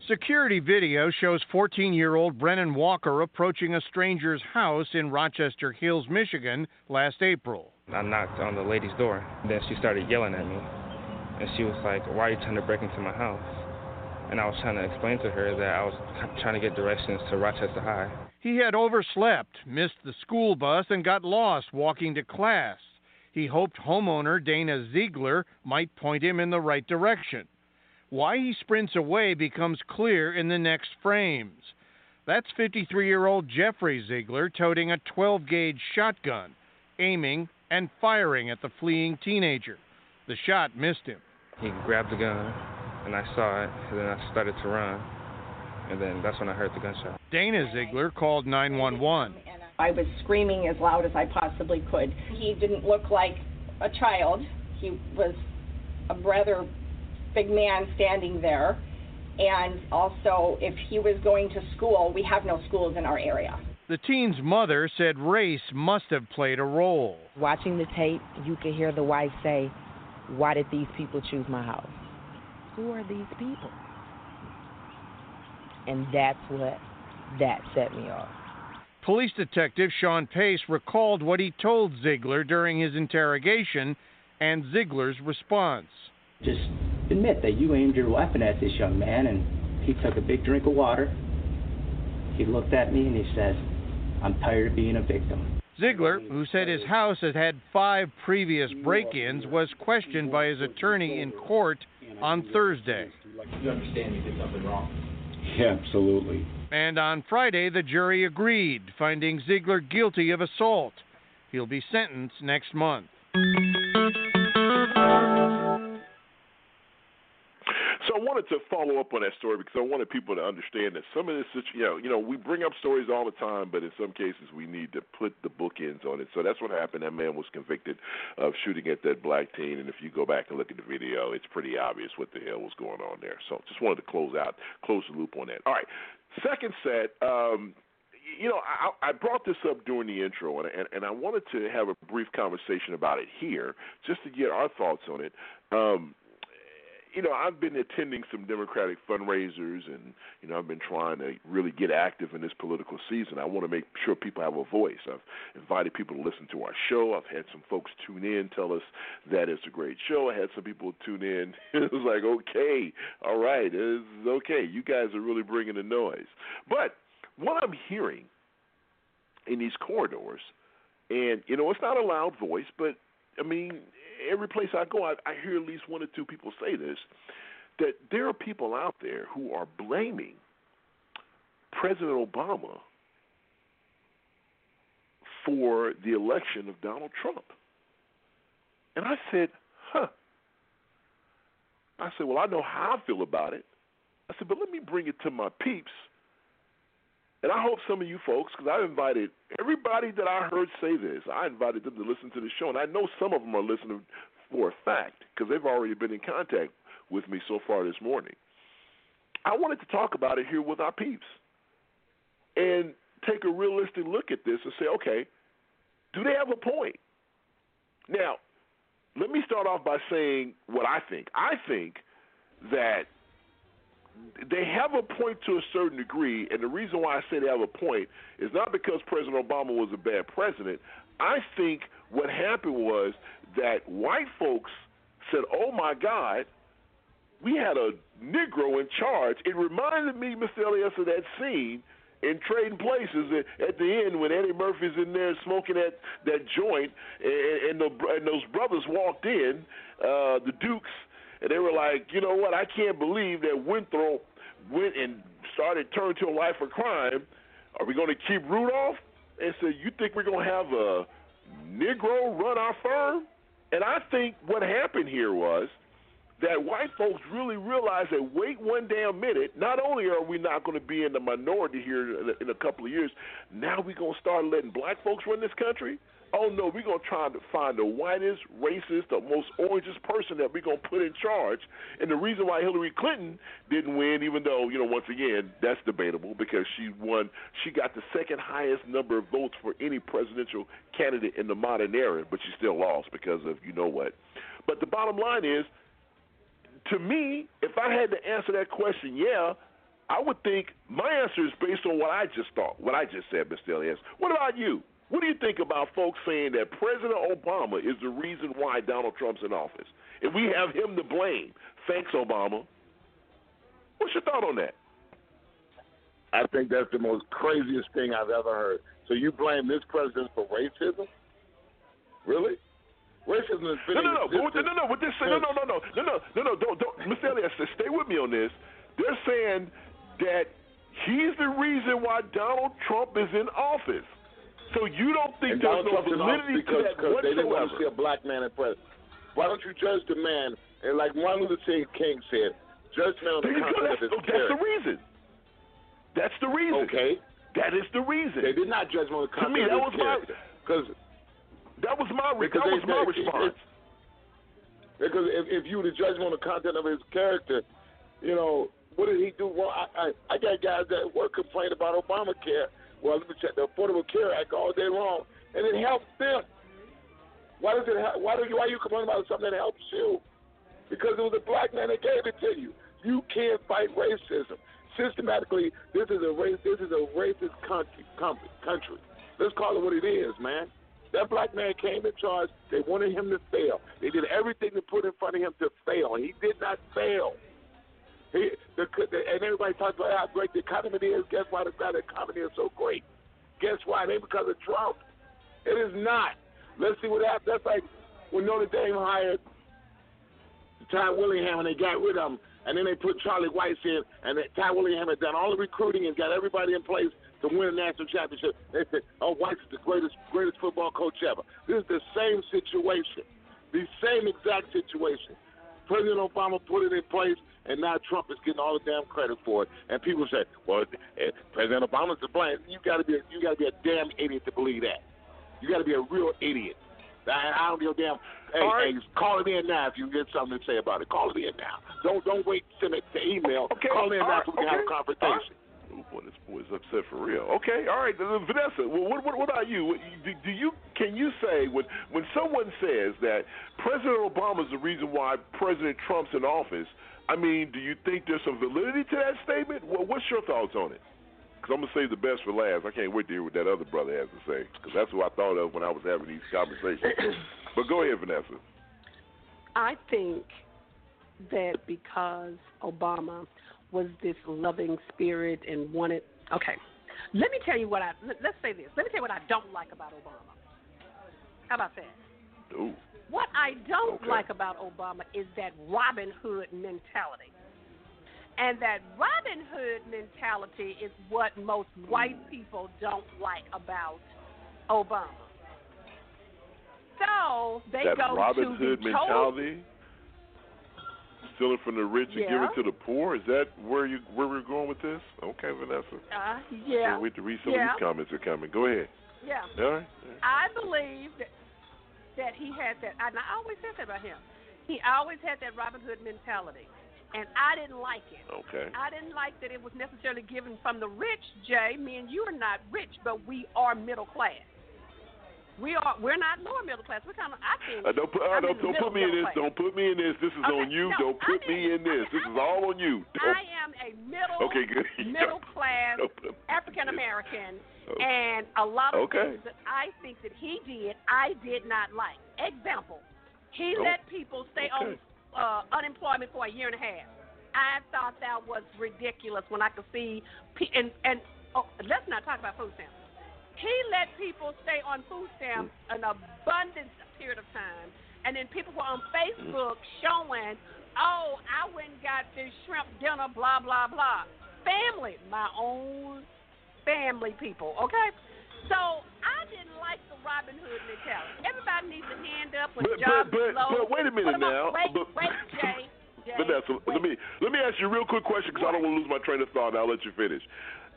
Security video shows 14 year old Brennan Walker approaching a stranger's house in Rochester Hills, Michigan last April. I knocked on the lady's door. Then she started yelling at me. And she was like, Why are you trying to break into my house? And I was trying to explain to her that I was trying to get directions to Rochester High. He had overslept, missed the school bus, and got lost walking to class. He hoped homeowner Dana Zeigler might point him in the right direction. Why he sprints away becomes clear in the next frames. That's 53 year old Jeffrey Zeigler toting a 12 gauge shotgun, aiming and firing at the fleeing teenager. The shot missed him. He grabbed the gun, and I saw it, and then I started to run, and then that's when I heard the gunshot. Dana Zeigler called 911. I was screaming as loud as I possibly could. He didn't look like a child. He was a rather big man standing there. And also, if he was going to school, we have no schools in our area. The teen's mother said race must have played a role. Watching the tape, you could hear the wife say, Why did these people choose my house? Who are these people? And that's what that set me off. Police detective Sean Pace recalled what he told Zeigler during his interrogation and Zeigler's response. Just admit that you aimed your weapon at this young man, and he took a big drink of water. He looked at me and he says, I'm tired of being a victim. Zeigler, who said his house had had five previous break ins, was questioned by his attorney in court on Thursday. You understand you did something wrong? Yeah, absolutely. And on Friday, the jury agreed, finding Zeigler guilty of assault. He'll be sentenced next month. Wanted to follow up on that story because I wanted people to understand that some of this, you know, you know, we bring up stories all the time, but in some cases we need to put the bookends on it. So that's what happened. That man was convicted of shooting at that black teen, and if you go back and look at the video, it's pretty obvious what the hell was going on there. So just wanted to close out, close the loop on that. All right, second set. Um, you know, I, I brought this up during the intro, and, and and I wanted to have a brief conversation about it here, just to get our thoughts on it. Um, you know, I've been attending some Democratic fundraisers, and you know, I've been trying to really get active in this political season. I want to make sure people have a voice. I've invited people to listen to our show. I've had some folks tune in, tell us that it's a great show. I had some people tune in. it was like, okay, all right, it's okay. You guys are really bringing the noise. But what I'm hearing in these corridors, and you know, it's not a loud voice, but I mean, every place I go, I, I hear at least one or two people say this that there are people out there who are blaming President Obama for the election of Donald Trump. And I said, huh. I said, well, I know how I feel about it. I said, but let me bring it to my peeps. And I hope some of you folks, because I've invited everybody that I heard say this, I invited them to listen to the show. And I know some of them are listening for a fact because they've already been in contact with me so far this morning. I wanted to talk about it here with our peeps and take a realistic look at this and say, okay, do they have a point? Now, let me start off by saying what I think. I think that they have a point to a certain degree, and the reason why I say they have a point is not because President Obama was a bad president. I think what happened was that white folks said, "Oh my God, we had a Negro in charge." It reminded me, Mr. Elias, of that scene in Trading Places at the end when Eddie Murphy's in there smoking that that joint, and, and, the, and those brothers walked in, uh, the Dukes, and they were like, "You know what? I can't believe that Winthrop went and started turning to a life of crime. Are we going to keep Rudolph?" And said, "You think we're going to have a Negro run our firm?" And I think what happened here was that white folks really realized that wait one damn minute, not only are we not going to be in the minority here in a, in a couple of years, now we're going to start letting black folks run this country. Oh no, we're gonna try to find the whitest, racist, the most orangest person that we're gonna put in charge. And the reason why Hillary Clinton didn't win, even though you know once again that's debatable because she won, she got the second highest number of votes for any presidential candidate in the modern era, but she still lost because of you know what. But the bottom line is, to me, if I had to answer that question, yeah, I would think my answer is based on what I just thought, what I just said, Mr. Elias. What about you? What do you think about folks saying that President Obama is the reason why Donald Trump's in office? And we have him to blame. Thanks, Obama. What's your thought on that? I think that's the most craziest thing I've ever heard. So you blame this president for racism? Really? Racism is no, no, no, no, no, no. What this say? No, no, no, no, no, no, no, no. Don't, don't, Mr. Elias, stay with me on this. They're saying that he's the reason why Donald Trump is in office. So you don't think and there's no validity to that because whatsoever? they didn't want to see a black man in president. Why don't you judge the man? And like Martin Luther King said, judge man on the content of his that's, that's the reason. That's the reason. Okay. That is the reason. They did not judge him on the content to me, that of was his my because that was my because that was my response. Because if, if you were to judge him on the content of his character, you know what did he do wrong? I, I, I got guys that work complain about Obamacare well, let me check the Affordable Care Act all day long, and it helps them. Why does it? Why do you? Why are you complaining about something that helps you? Because it was a black man that gave it to you. You can't fight racism systematically. This is a race. This is a racist country. Country. Let's call it what it is, man. That black man came in charge. They wanted him to fail. They did everything to put in front of him to fail. He did not fail. He, the, the, and everybody talks about how great the economy is. Guess why the, the economy is so great? Guess why? It ain't because of Trump. It is not. Let's see what happens. That's like when Notre Dame hired Ty Willingham and they got rid of him, and then they put Charlie Weis in, and Ty Willingham had done all the recruiting and got everybody in place to win a national championship. They said, "Oh, Weis is the greatest greatest football coach ever." This is the same situation, the same exact situation. President Obama put it in place, and now Trump is getting all the damn credit for it. And people say, "Well, eh, President Obama's to blame." You got to be, a, you got to be a damn idiot to believe that. You got to be a real idiot. I, I don't give a damn. Hey, right. hey, call it in now if you get something to say about it. Call it in now. Don't don't wait to send it to email. Okay. Call in all now right. so we can okay. have a conversation. Oh boy, this boy's upset for real. Okay, all right, Vanessa. Well, what, what, what about you? What, do, do you can you say when when someone says that President Obama is the reason why President Trump's in office? I mean, do you think there's some validity to that statement? Well, what's your thoughts on it? Because I'm gonna save the best for last. I can't wait to hear what that other brother has to say. Because that's what I thought of when I was having these conversations. but go ahead, Vanessa. I think that because Obama was this loving spirit and wanted. Okay, let me tell you what I. Let, us say this. Let me tell you what I don't like about Obama. How about that? Ooh. What I don't Okay. like about Obama is that Robin Hood mentality. And that Robin Hood mentality is what most white mm. people don't like about Obama. So they that go Robin to Hood mentality, stealing from the rich and Yeah. giving to the poor. Is that where you where we're going with this? Okay, Vanessa. Uh, yeah. Can't wait to read some yeah. of these comments are coming. Go ahead. Yeah. All right. I believe that, that he had that, and I always said that about him. He always had that Robin Hood mentality, and I didn't like it. Okay. I didn't like that it was necessarily given from the rich, Jay. Me and you are not rich, but we are middle class. We are. We're not lower middle class. We're kind of. I think. Uh, don't put, uh, don't, don't put me in this. class. Don't put me in this. This is Okay, on you. no, don't put me in this. This is all on you. Don't- I am a middle. Okay, good. Middle class African American, and a lot of Okay. things that I think that he did, I did not like. Example, he Oh. let people stay Okay. on uh, unemployment for a year and a half. I thought that was ridiculous when I could see, and and oh, let's not talk about food stamps. He let people stay on food stamps an abundant period of time, and then people were on Facebook showing, oh, I went and got this shrimp dinner, blah blah blah. Family, my own family people, okay? So I didn't like the Robin Hood mentality. Everybody needs a hand up when But- jobs but- are low. but wait a minute now. Wait, But- wait, Jay. Jay. Vanessa, let me let me ask you a real quick question because I don't want to lose my train of thought. and I'll let you finish.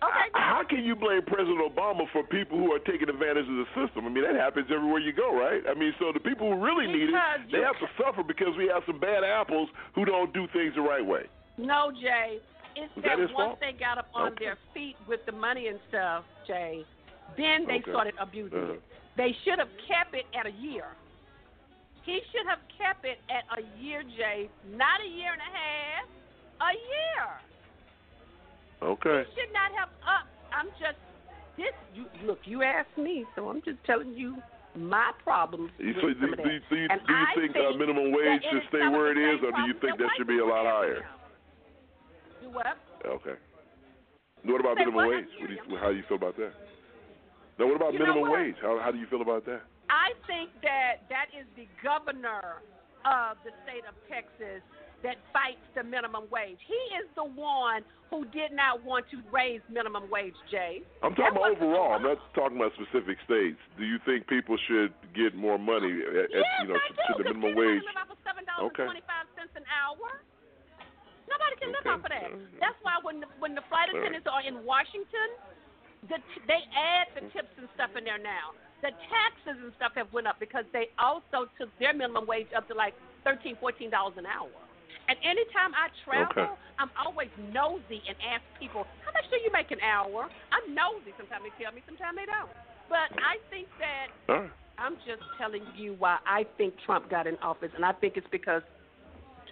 Okay. How can you blame President Obama for people who are taking advantage of the system? I mean, that happens everywhere you go, right? I mean, so the people who really need it, they have to suffer because we have some bad apples who don't do things the right way. No, Jay. It's Was that, that once fault? they got up on Okay. their feet with the money and stuff, Jay, then they Okay. started abusing Uh-huh. it. They should have kept it at a year. He should have kept it at a year, Jay, not a year and a half, a year. Okay. He should not have up. I'm just this. You look. You asked me, so I'm just telling you my problems. So do, do, you- do do you I think, uh, minimum wage should stay where it is, or do you think that should be a lot higher? Do what? Okay. What about Say minimum what? wage? What do you, how do you feel about that? No, what about You minimum wage? How how do you feel about that? I think that that is the governor of the state of Texas that fights the minimum wage. He is the one who did not want to raise minimum wage, Jay. I'm talking about overall. I'm not talking about specific states. Do you think people should get more money at, at you know I to, do. to the minimum wage? live off of seven dollars Okay. twenty five cents an hour. Nobody can live Okay. off of that. That's why when the, when the flight All right. attendants are in Washington, the t- they add the mm. tips and stuff in there now. The taxes and stuff have went up because they also took their minimum wage up to like thirteen, fourteen dollars an hour. And anytime I travel, Okay. I'm always nosy and ask people, how much do you make an hour? I'm nosy. Sometimes they tell me, sometimes they don't. But I think that All right. I'm just telling you why I think Trump got in office, and I think it's because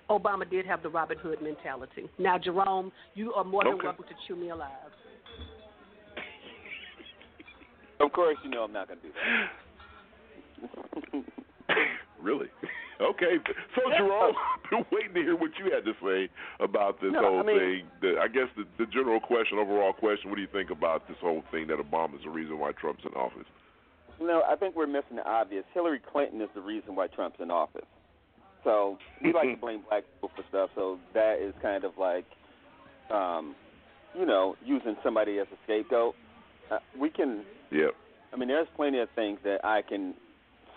Obama did have the Robin Hood mentality. Now, Jerome, you are more than Okay. welcome to chew me alive. Of course, you know I'm not going to do that. Really? Okay. So Jerome, been waiting to hear what you had to say about this No, whole I mean- thing. The, I guess the, the general question, overall question, what do you think about this whole thing that Obama's the reason why Trump's in office? No, I think we're missing the obvious. Hillary Clinton is the reason why Trump's in office. So we like to blame black people for stuff. So that is kind of like, um, you know, using somebody as a scapegoat. Uh, we can. Yep. I mean, there's plenty of things that I can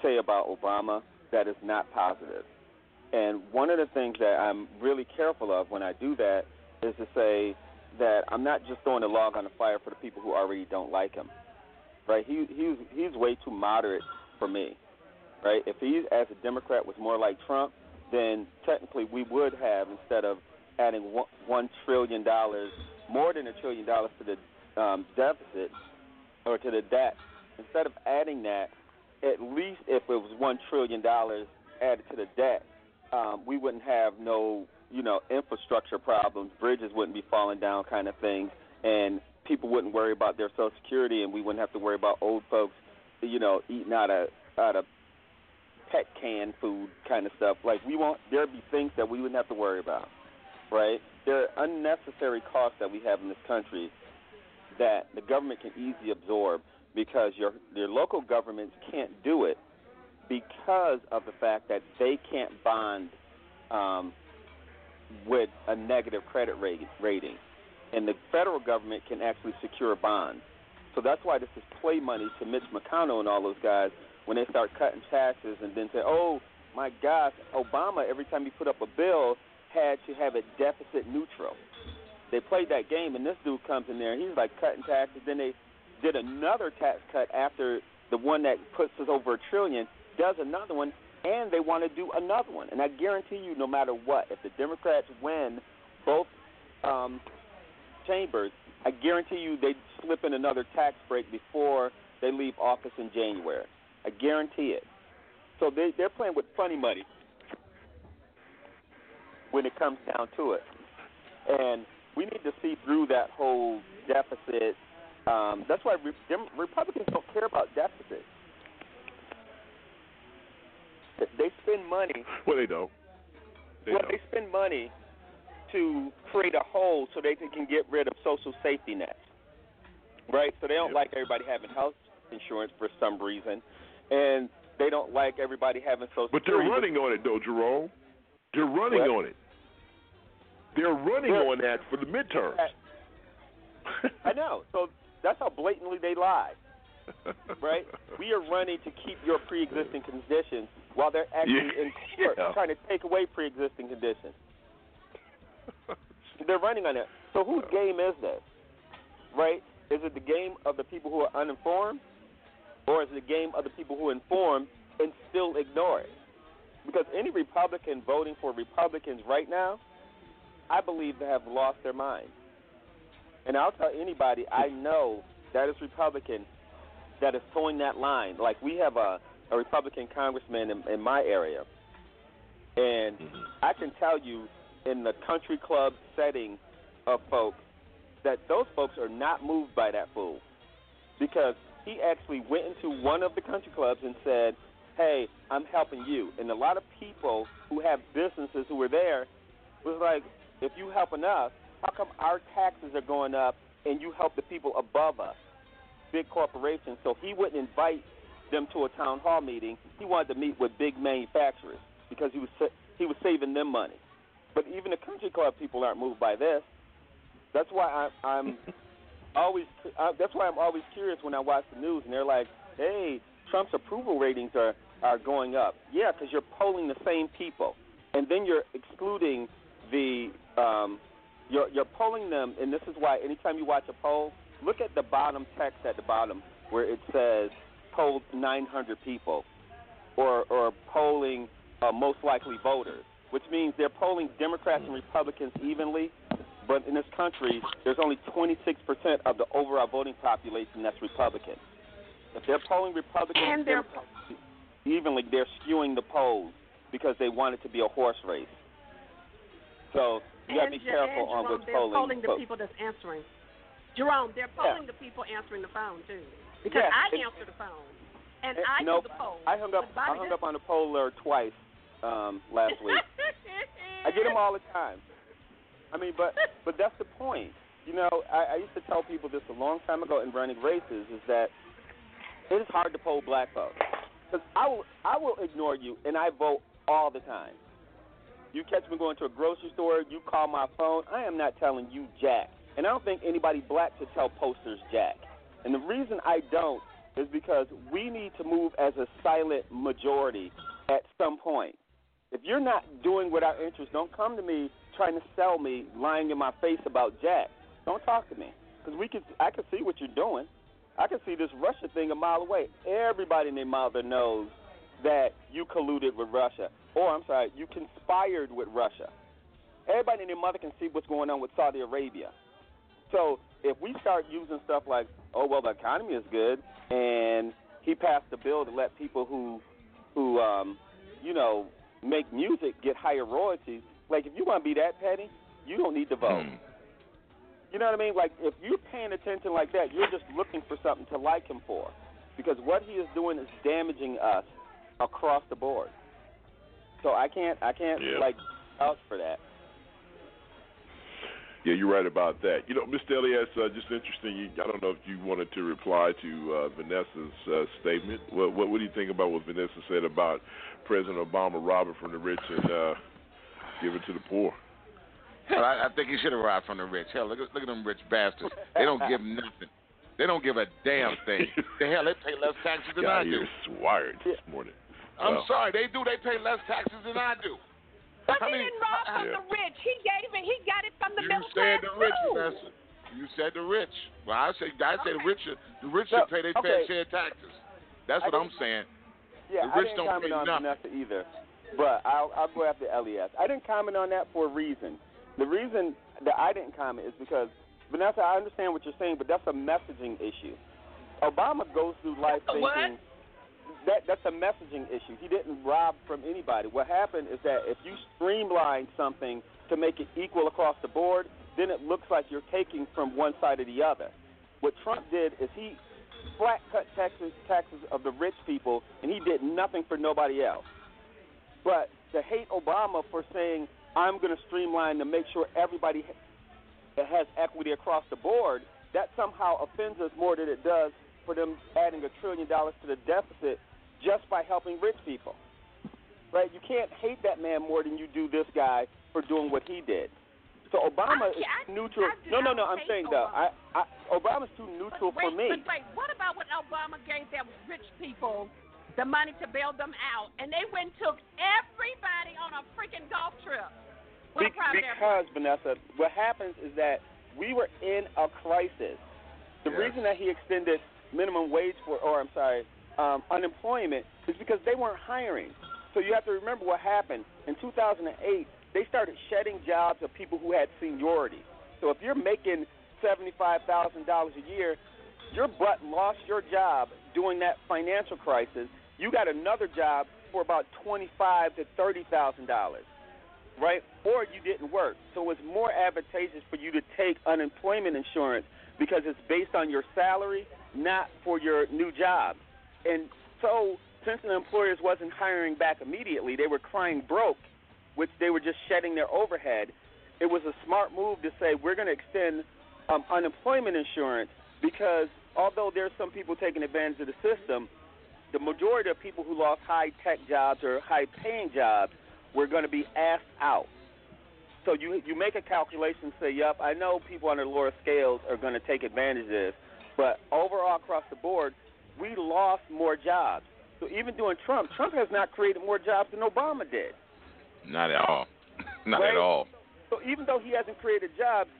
say about Obama that is not positive. And one of the things that I'm really careful of when I do that is to say that I'm not just throwing a log on the fire for the people who already don't like him. Right? He he's he's way too moderate for me. Right? If he as a Democrat was more like Trump, then technically we would have instead of adding one, trillion dollars more than a trillion dollars to the um, deficit or to the debt, instead of adding that, at least if it was one trillion dollars added to the debt, um, we wouldn't have no, you know, infrastructure problems. Bridges wouldn't be falling down, kind of things, and people wouldn't worry about their Social Security, and we wouldn't have to worry about old folks, you know, eating out of out of pet can food kind of stuff. Like we want there'd be things that we wouldn't have to worry about, right? There are unnecessary costs that we have in this country that the government can easily absorb because your your local governments can't do it because of the fact that they can't bond um, with a negative credit rating, and the federal government can actually secure bonds. So that's why this is play money to Mitch McConnell and all those guys when they start cutting taxes and then say, "Oh my gosh, Obama every time he put up a bill had to have it deficit neutral." They played that game, and this dude comes in there and he's like cutting taxes. Then they did another tax cut after the one that puts us over a trillion, does another one, and they want to do another one. And I guarantee you, no matter what, if the Democrats win both um, chambers, I guarantee you they slip in another tax break before they leave office in January. I guarantee it. So they they're playing with funny money when it comes down to it, and we need to see through that whole deficit. Um, that's why Re- Dem- Republicans don't care about deficits. They spend money. Well, they don't. They well, don't. they spend money to create a hole so they can get rid of social safety nets, right? So they don't like everybody having health insurance for some reason, and they don't like everybody having social. But they're running on it, though, Jerome. They're running What? on it. They're running Well, on that for the midterms. I know. So that's how blatantly they lie, right? We are running to keep your pre-existing conditions while they're actually Yeah. in court Yeah. trying to take away pre-existing conditions. They're running on it. So whose game is this? Right? Is it the game of the people who are uninformed, or is it the game of the people who are informed and still ignore it? Because any Republican voting for Republicans right now, I believe they have lost their mind. And I'll tell anybody I know that is Republican that is toeing that line. Like we have a, a Republican congressman in, in my area, and mm-hmm. I can tell you in the country club setting of folks that those folks are not moved by that fool because he actually went into one of the country clubs and said, "Hey, I'm helping you." And a lot of people who have businesses who were there was like, "If you helping us, how come our taxes are going up and you help the people above us, big corporations?" So he wouldn't invite them to a town hall meeting. He wanted to meet with big manufacturers because he was sa- he was saving them money. But even the country club people aren't moved by this. That's why I, I'm always. Uh, that's why I'm always curious when I watch the news and they're like, "Hey, Trump's approval ratings are are going up." Yeah, because you're polling the same people, and then you're excluding the. Um, you're you're polling them, and this is why anytime you watch a poll, look at the bottom text at the bottom where it says polled 900 people, or or polling uh, most likely voters, which means they're polling Democrats and Republicans evenly. But in this country, there's only 26% of the overall voting population that's Republican. If they're polling Republicans And they're- evenly, they're skewing the polls because they want it to be a horse race. So you got to and be careful and on Jerome, which they're polling. polling the folks- people that's answering. Jerome, they're polling the people answering the phone too, because Yeah, I and- answer the phone and Eh, I nope, do the poll. I hung up. I hung up on the poller twice um, last week. I get them all the time. I mean, but but that's the point. You know, I, I used to tell people this a long time ago in running races is that it is hard to poll black folks because I will I will ignore you and I vote all the time. You catch me going to a grocery store, you call my phone, I am not telling you jack. And I don't think anybody black should tell posters jack. And the reason I don't is because we need to move as a silent majority at some point. If you're not doing what our interests, don't come to me trying to sell me, lying in my face about Jack. Don't talk to me because we can. I can see what you're doing. I can see this Russia thing a mile away. Everybody in their mother knows that you colluded with Russia, or I'm sorry, you conspired with Russia. Everybody and their mother can see what's going on with Saudi Arabia. So if we start using stuff like, oh well, the economy is good, and he passed a bill to let people who who um, you know make music get higher royalties. Like if you want to be that petty, you don't need to vote. Hmm. You know what I mean? Like if you're paying attention like that, you're just looking for something to like him for, because what he is doing is damaging us across the board. So I can't I can't Yeah. like vouch for that. Yeah, you're right about that. You know, Mr. Elias, uh, just interesting. You, I don't know if you wanted to reply to uh, Vanessa's uh, statement. What, what What do you think about what Vanessa said about President Obama robbing from the rich and uh, giving to the poor? Hell, I, I think he should have robbed from the rich. Hell, look at look at them rich bastards. They don't give nothing. They don't give a damn thing. the hell, they pay less taxes than I Got You're wired this morning. I'm Well, sorry, they do. They pay less taxes than I do. But How he many- didn't rob from Yeah. the rich. He gave it. He got it from the You middle said class the rich, too. Vanessa. You said the rich. Well, I say I say the rich. should- The rich No, should pay their okay. fair share of taxes. That's what I'm saying. Yeah, The I rich didn't don't pay comment on nothing. Vanessa either, but I'll I'll go after Elias. I didn't comment on that for a reason. The reason that I didn't comment is because Vanessa, I understand what you're saying, but that's a messaging issue. Obama goes through life That's a what? thinking that that's a messaging issue. He didn't rob from anybody. What happened is that if you streamline something to make it equal across the board, then it looks like you're taking from one side or the other. What Trump did is he flat cut taxes taxes of the rich people, and he did nothing for nobody else. But to hate Obama for saying I'm going to streamline to make sure everybody ha- has equity across the board, that somehow offends us more than it does for them adding a trillion dollars to the deficit just by helping rich people. Right? You can't hate that man more than you do this guy for doing what he did. So Obama is neutral. I no, no, no. I'm hate saying though, I, I, Obama's too neutral wait, for me. But wait, what about when Obama gave them rich people the money to bail them out, and they went and took everybody on a freaking golf trip Be- a private because Vanessa, what happens is that we were in a crisis. The Yes. reason that he extended minimum wage for, or I'm sorry, um, unemployment is because they weren't hiring. So you have to remember what happened in 2008. They started shedding jobs of people who had seniority. So if you're making seventy-five thousand dollars a year, your butt lost your job during that financial crisis. You got another job for about twenty-five to thirty thousand dollars right? Or you didn't work. So it's more advantageous for you to take unemployment insurance because it's based on your salary, not for your new job. And so since the employers wasn't hiring back immediately, they were crying broke, which they were just shedding their overhead. It was a smart move to say we're going to extend um, unemployment insurance because although there's some people taking advantage of the system, the majority of people who lost high tech jobs or high paying jobs were going to be asked out. So you you make a calculation, say, "Yep, I know people on the lower scales are going to take advantage of this," but overall across the board, we lost more jobs. So even during Trump, Trump has not created more jobs than Obama did. Not at all. Not Right? at all. So even though he hasn't created jobs,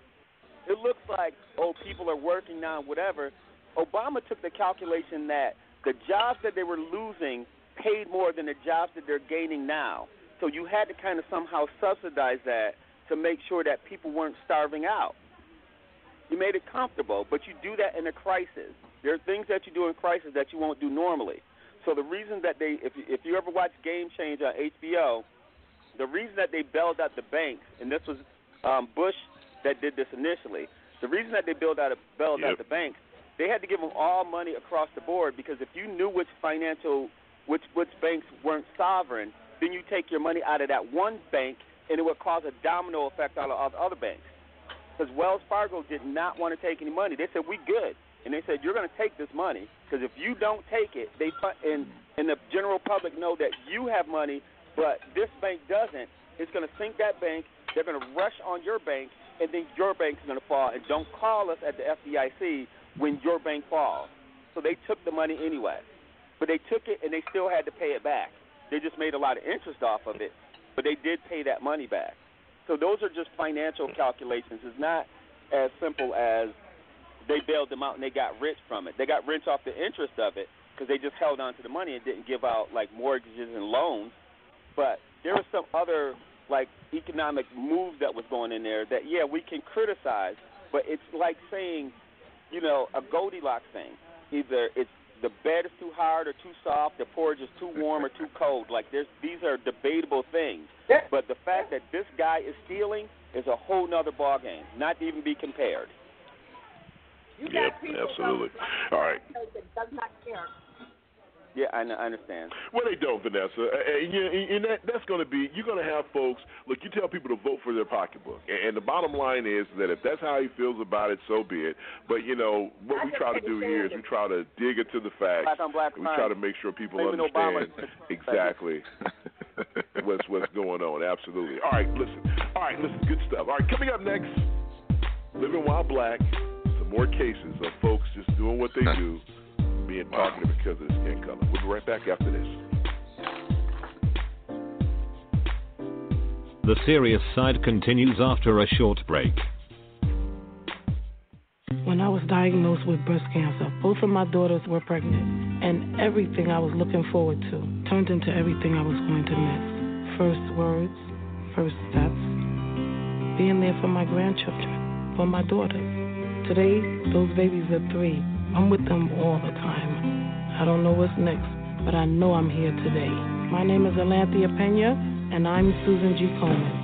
it looks like oh people are working now, whatever. Obama took the calculation that the jobs that they were losing paid more than the jobs that they're gaining now. So you had to kind of somehow subsidize that to make sure that people weren't starving out. You made it comfortable, but you do that in a crisis. There are things that you do in crisis that you won't do normally. So the reason that they, if you, if you ever watch Game Change on HBO, the reason that they bailed out the banks, and this was um, Bush that did this initially. The reason that they bailed out bailed out the banks, they had to give them all money across the board because if you knew which financial, which which banks weren't sovereign, then you take your money out of that one bank, and it would cause a domino effect on all the other banks. Because Wells Fargo did not want to take any money. They said we good, and they said you're going to take this money because if you don't take it, they and and the general public know that you have money, but this bank doesn't. It's going to sink that bank. They're going to rush on your bank, and then your bank's going to fall. And don't call us at the FDIC when your bank falls. So they took the money anyway, but they took it and they still had to pay it back. They just made a lot of interest off of it, but they did pay that money back. So those are just financial calculations. It's not as simple as they bailed them out and they got rich from it. They got rich off the interest of it because they just held on to the money and didn't give out like mortgages and loans. But there was some other like economic moves that was going in there that yeah we can criticize, But it's like saying, you know, a Goldilocks thing. Either it's the bed is too hard or too soft, the porridge is too warm or too cold. Like there's these are debatable things. But the fact that this guy is stealing is a whole nother ball game, not to even be compared. You Yep, got absolutely. All right. does not care. Yeah, I, I understand. Well, they don't, Vanessa. And, you and that, that's going to be, you're going to have folks, look, you tell people to vote for their pocketbook. And, and the bottom line is that if that's how he feels about it, so be it. But, you know, what we try to do here is we try to dig into the facts. Black on black we try to make sure people Blaming Obama. understand exactly what's what's going on. Absolutely. All right, listen. All right, listen. Good stuff. All right, coming up next, living while black. Some more cases of folks just doing what they do, being targeted because of their skin color. We'll be right back after this. The serious side continues after a short break. When I was diagnosed with breast cancer, both of my daughters were pregnant, and everything I was looking forward to turned into everything I was going to miss. First words, first steps, being there for my grandchildren, for my daughters. Today, those babies are three. I'm with them all the time. I don't know what's next, but I know I'm here today. My name is Alanthea Pena, and I'm Susan G. Komen.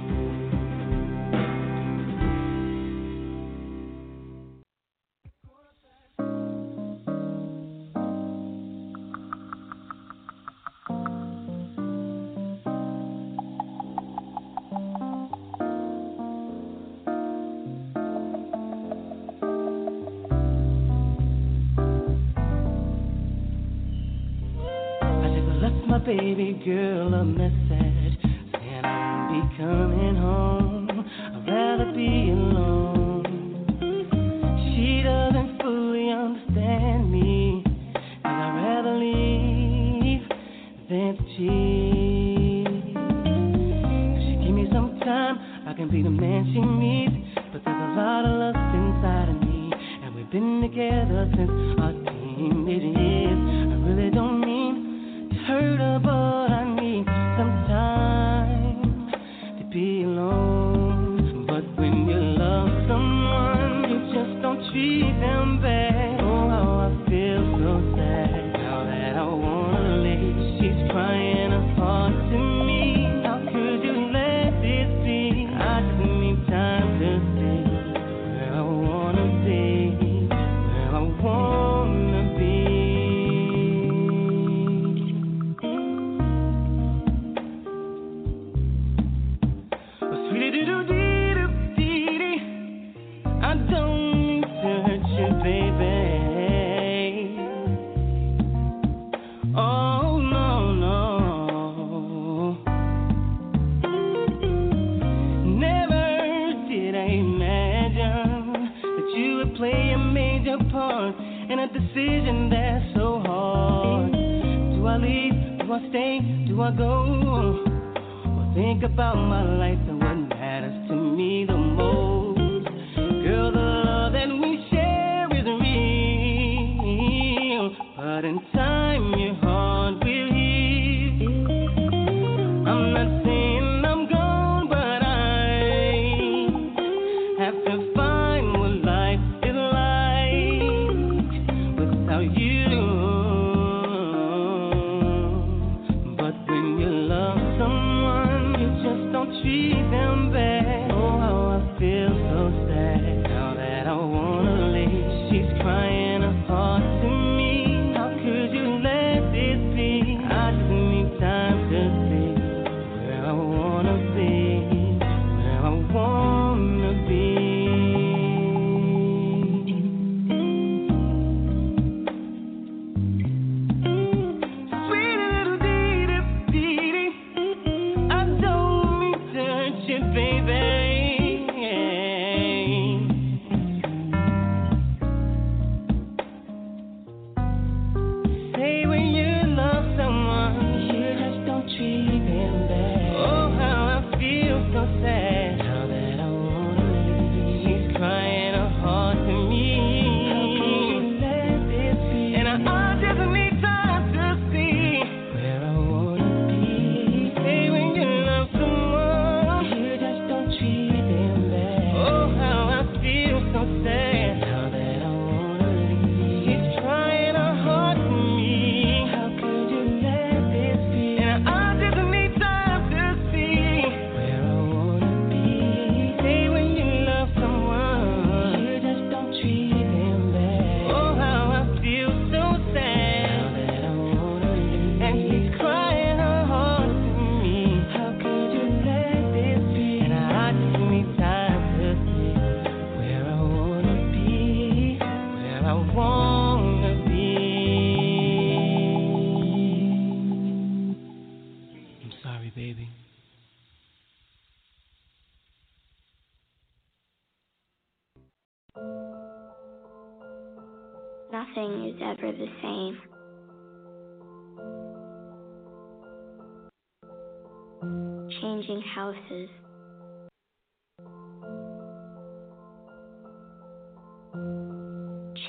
Houses.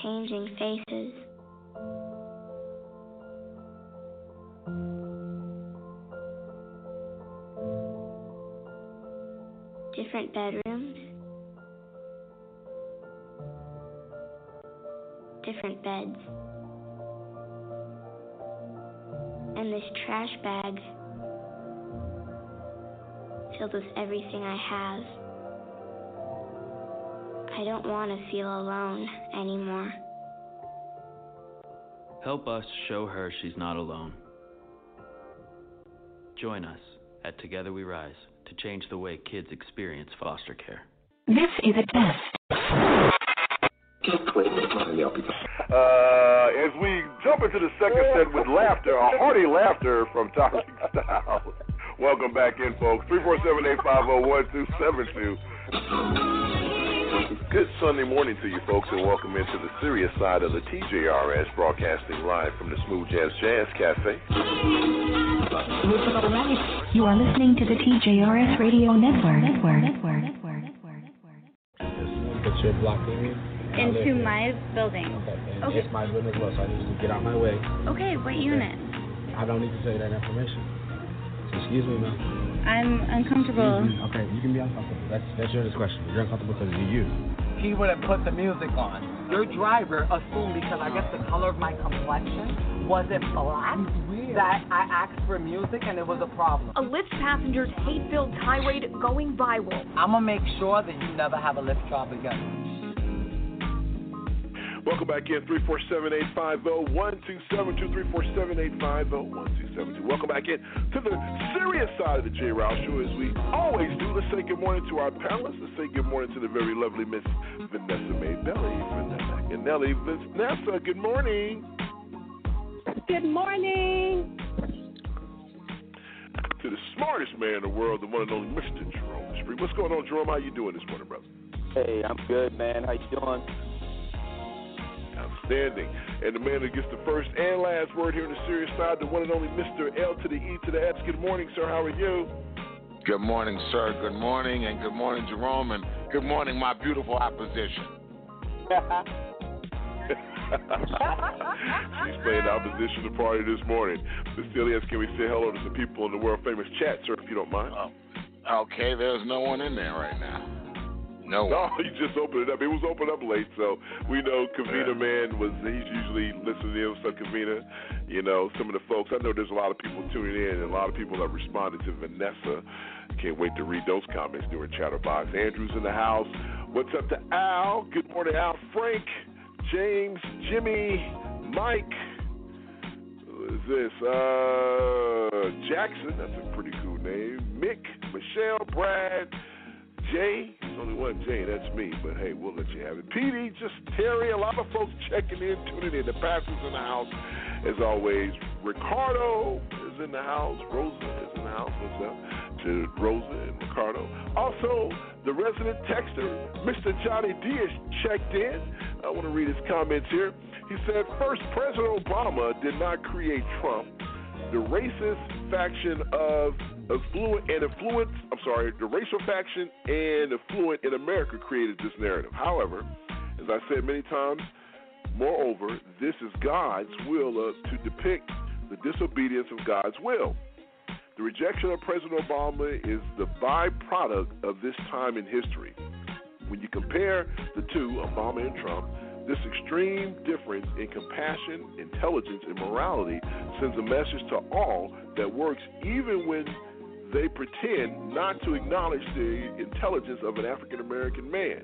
Changing faces. Different bedrooms. Different beds. And this trash bag filled with everything I have. I don't want to feel alone anymore. Help us show her she's not alone. Join us at Together We Rise to change the way kids experience foster care. This is a test. Uh, as we jump into the second set with laughter, a hearty laughter from Toxic Styles. Welcome back in, folks. 347-850-1272. Good Sunday morning to you, folks, and welcome into the serious side of the TJRS, broadcasting live from the Smooth Jazz Jazz Cafe. You are listening to the TJRS Radio Network. Network. Network. Network. But you're blocking me. I Into live- my building. Okay, and Okay. it's my building as well, so I need you to get out my way. Okay, what unit? I don't need to say that information. So excuse me, ma'am. I'm uncomfortable. Excuse me. Okay, you can be uncomfortable. That's that's your discretion. You're uncomfortable because you're you. He would have put the music on. Your driver assumed because I guess the color of my complexion wasn't black that I asked for music and it was a problem. A Lyft passenger's hate-filled tirade going viral. I'm gonna make sure that you never have a Lyft job again. Welcome back in 347-850-1272, 347-850-1272. Welcome back in to the serious side of the J. Rouse Show as we always do. Let's say good morning to our panelists. Let's say good morning to the very lovely Miss Vanessa May Belly, Vanessa and Nelly. Vanessa, good morning. Good morning. To the smartest man in the world, the one and only Mr. Jerome Spree. What's going on, Jerome? How you doing this morning, brother? Hey, I'm good, man. How you doing? And the man that gets the first and last word here on the serious side, the one and only Mr. L to the E to the S. Good morning, sir. How are you? Good morning, sir. Good morning, and good morning, Jerome, and good morning, my beautiful opposition. She's playing the opposition party this morning. Miss Elias, can we say hello to some people in the world famous chat, sir, if you don't mind? Oh, okay, there's no one in there right now. No No, you just opened it up. It was opened up late, so we know Kavina Man was. He's usually listening in. So Kavina, you know, some of the folks. I know there's a lot of people tuning in, and a lot of people that responded to Vanessa. Can't wait to read those comments during Chatterbox. Andrew's in the house. What's up to Al? Good morning, Al. Frank, James, Jimmy, Mike. Who is this? Uh, Jackson. That's a pretty cool name. Mick, Michelle, Brad. Jay, there's only one Jay, that's me, but hey, we'll let you have it. PD, just Terry, a lot of folks checking in, tuning in. The pastor's in the house, as always. Ricardo is in the house. Rosa is in the house. What's up to Rosa and Ricardo? Also, the resident texter, Mr. Johnny D, is checked in. I want to read his comments here. He said, First, President Obama did not create Trump. The racist faction of affluent and affluent, I'm sorry, the racial faction and affluent in America created this narrative. However, as I said many times, moreover, this is God's will uh, to depict the disobedience of God's will. The rejection of President Obama is the byproduct of this time in history. When you compare the two, Obama and Trump, this extreme difference in compassion, intelligence, and morality sends a message to all that works even when they pretend not to acknowledge the intelligence of an African American man.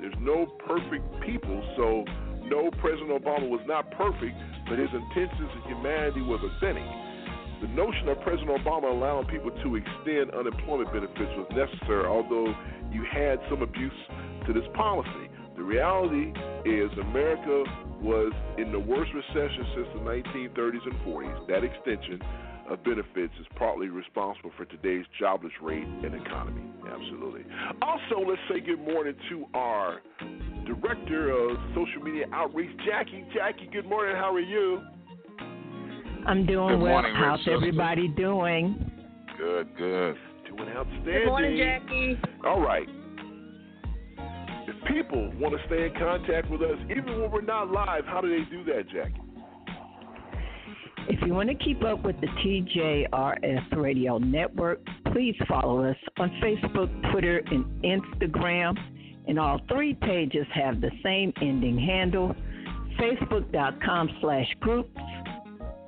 There's no perfect people, so no, President Obama was not perfect, but his intentions and humanity was authentic. The notion of President Obama allowing people to extend unemployment benefits was necessary, although you had some abuse to this policy. The reality is America was in the worst recession since the 1930s and 40s. That extension of benefits is partly responsible for today's jobless rate and economy. Absolutely. Also, let's say good morning to our Director of Social Media Outreach, Jackie. Jackie, good morning. How are you? I'm doing Good well. morning, How's Rich sister. everybody doing? Good, good. Doing outstanding. Good morning, Jackie. All right. If people want to stay in contact with us, even when we're not live, how do they do that, Jackie? If you want to keep up with the TJRS Radio Network, please follow us on Facebook, Twitter, and Instagram. And all three pages have the same ending handle facebook.com slash groups,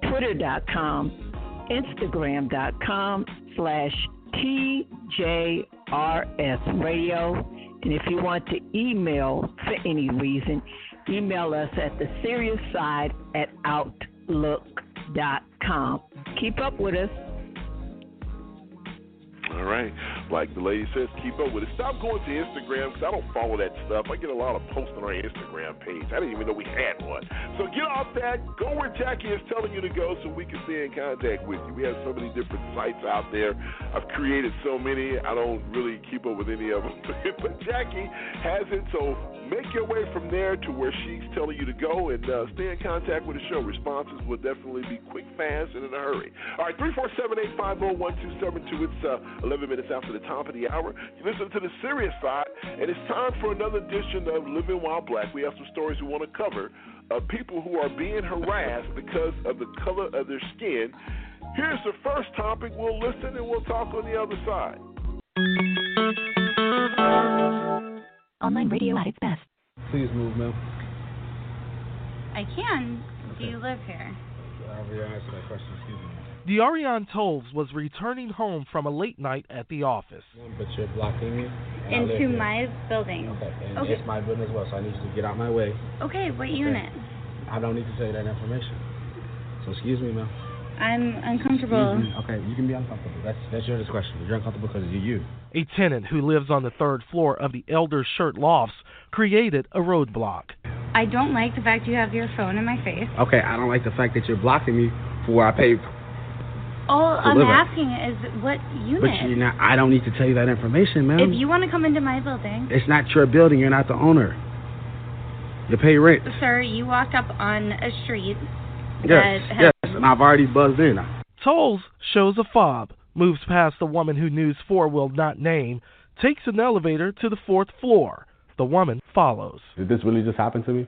twitter.com, instagram.com slash TJRS Radio. And if you want to email for any reason, email us at the serious side at outlook.com. Keep up with us. All right. Like the lady says, keep up with it. Stop going to Instagram because I don't follow that stuff. I get a lot of posts on our Instagram page. I didn't even know we had one. So get off that. Go where Jackie is telling you to go so we can stay in contact with you. We have so many different sites out there. I've created so many. I don't really keep up with any of them. but Jackie has it. So make your way from there to where she's telling you to go and uh, stay in contact with the show. Responses will definitely be quick, fast, and in a hurry. All right, 347 850 1272. It's uh, 11 minutes after the top of the hour. You listen to the serious side, and it's time for another edition of Living While Black. We have some stories we want to cover of people who are being harassed because of the color of their skin. Here's the first topic. We'll listen and we'll talk on the other side. Online radio at its best. Please move, Mel. I can. Do you live here? I already answered that question. Excuse me. D'Arreion Toles was returning home from a late night at the office. But you're blocking me. and Into my building. Okay, and Okay. it's my building as well, so I need you to get out of my way. Okay, what Okay. unit? I don't need to tell you that information. So excuse me, Mel. I'm uncomfortable. Okay, you can be uncomfortable. That's that's your discretion. You're uncomfortable because you're you. A tenant who lives on the third floor of the Elder Shirt Lofts created a roadblock. I don't like the fact you have your phone in my face. Okay, I don't like the fact that you're blocking me for where I pay. All I'm asking is what unit? But you're not. I don't need to tell you that information, ma'am. if you want to come into my building, It's not your building. You're not the owner. You pay rent. sir, you walk up on a street Yes, that has yes, and I've already buzzed in. Toles shows a fob, moves past the woman who News 4 will not name, takes an elevator to the fourth floor. The woman follows. Did this really just happen to me?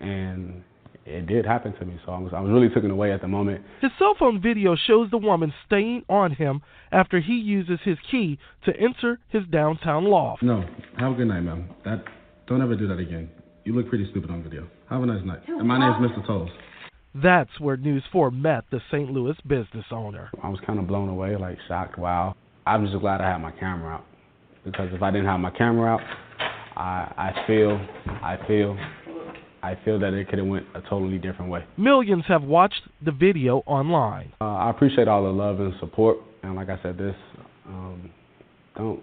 And it did happen to me. So I was, I was really taken away at the moment. His cell phone video shows the woman staying on him after he uses his key to enter his downtown loft. No, have a good night, ma'am. That don't ever do that again. You look pretty stupid on video. Have a nice night. And my name's Mr. Toles. That's where News 4 met the St. Louis business owner. I was kind of blown away, like shocked. Wow. I'm just glad I had my camera out because if I didn't have my camera out, I I feel I feel I feel that it could have went a totally different way. Millions have watched the video online. Uh, I appreciate all the love and support, and like I said, this um, don't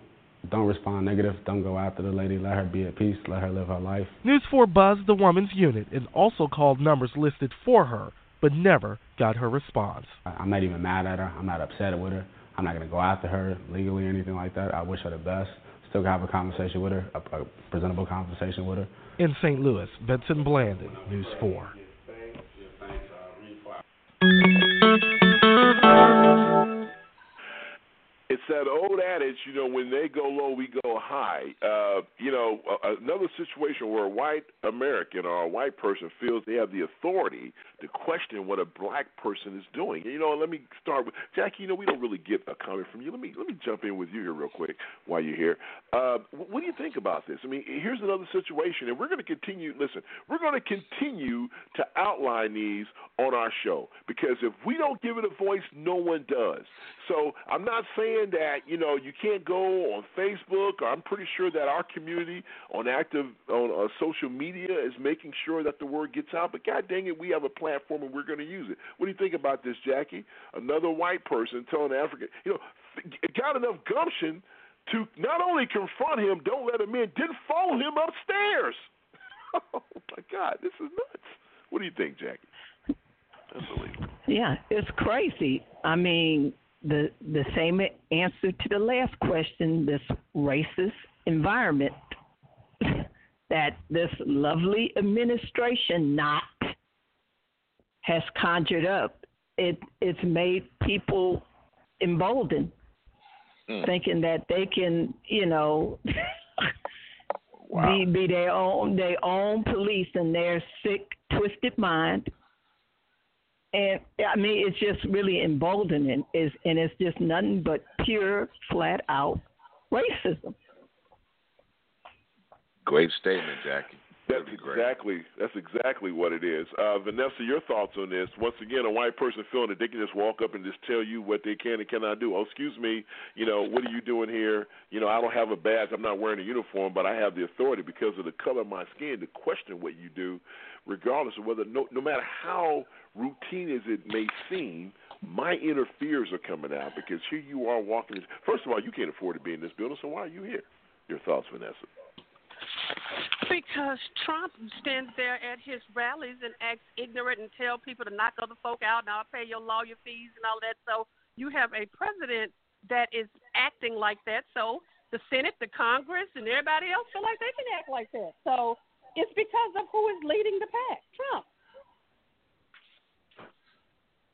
don't respond negative. Don't go after the lady. Let her be at peace. Let her live her life. News 4 Buzz, the woman's unit and also called numbers listed for her, but never got her response. I'm not even mad at her. I'm not upset with her. I'm not gonna go after her legally or anything like that. I wish her the best. Still have a conversation with her, a, a presentable conversation with her. In St. Louis, Vincent Blandon, News 4. It's that old adage, you know, when they go low, we go high. Uh, you know, another situation where a white American or a white person feels they have the authority to question what a black person is doing. You know, let me start with Jackie. You know, we don't really get a comment from you. Let me let me jump in with you here real quick while you're here. Uh, what do you think about this? I mean, here's another situation, and we're going to continue. Listen, we're going to continue to outline these on our show because if we don't give it a voice, no one does. So I'm not saying that you know you can't go on Facebook. I'm pretty sure that our community on active on uh, social media is making sure that the word gets out. But God dang it, we have a platform and we're going to use it. What do you think about this, Jackie? Another white person telling African, you know, got enough gumption to not only confront him, don't let him in, didn't follow him upstairs. oh my God, this is nuts. What do you think, Jackie? Unbelievable. Yeah, it's crazy. I mean, the the same answer to the last question. This racist environment. that this lovely administration not has conjured up. It it's made people emboldened, Mm. thinking that they can, you know, Wow. be be their own their own police in their sick, twisted mind. And I mean, it's just really emboldening. Is and it's just nothing but pure, flat out racism. Great statement, Jackie. That's exactly that's exactly what it is. Uh, Vanessa, your thoughts on this? Once again, a white person feeling that they can just walk up and just tell you what they can and cannot do. Oh, excuse me, you know, what are you doing here? You know, I don't have a badge. I'm not wearing a uniform, but I have the authority because of the color of my skin to question what you do, regardless of whether no no matter how routine as it may seem. My inner fears are coming out because here you are walking. First of all, you can't afford to be in this building, so why are you here? Your thoughts, Vanessa? Because Trump stands there at his rallies and acts ignorant and tell people to knock other folk out and I'll pay your lawyer fees and all that. So you have a president that is acting like that. So the Senate, the Congress, and everybody else feel like they can act like that. So it's because of who is leading the pack, Trump.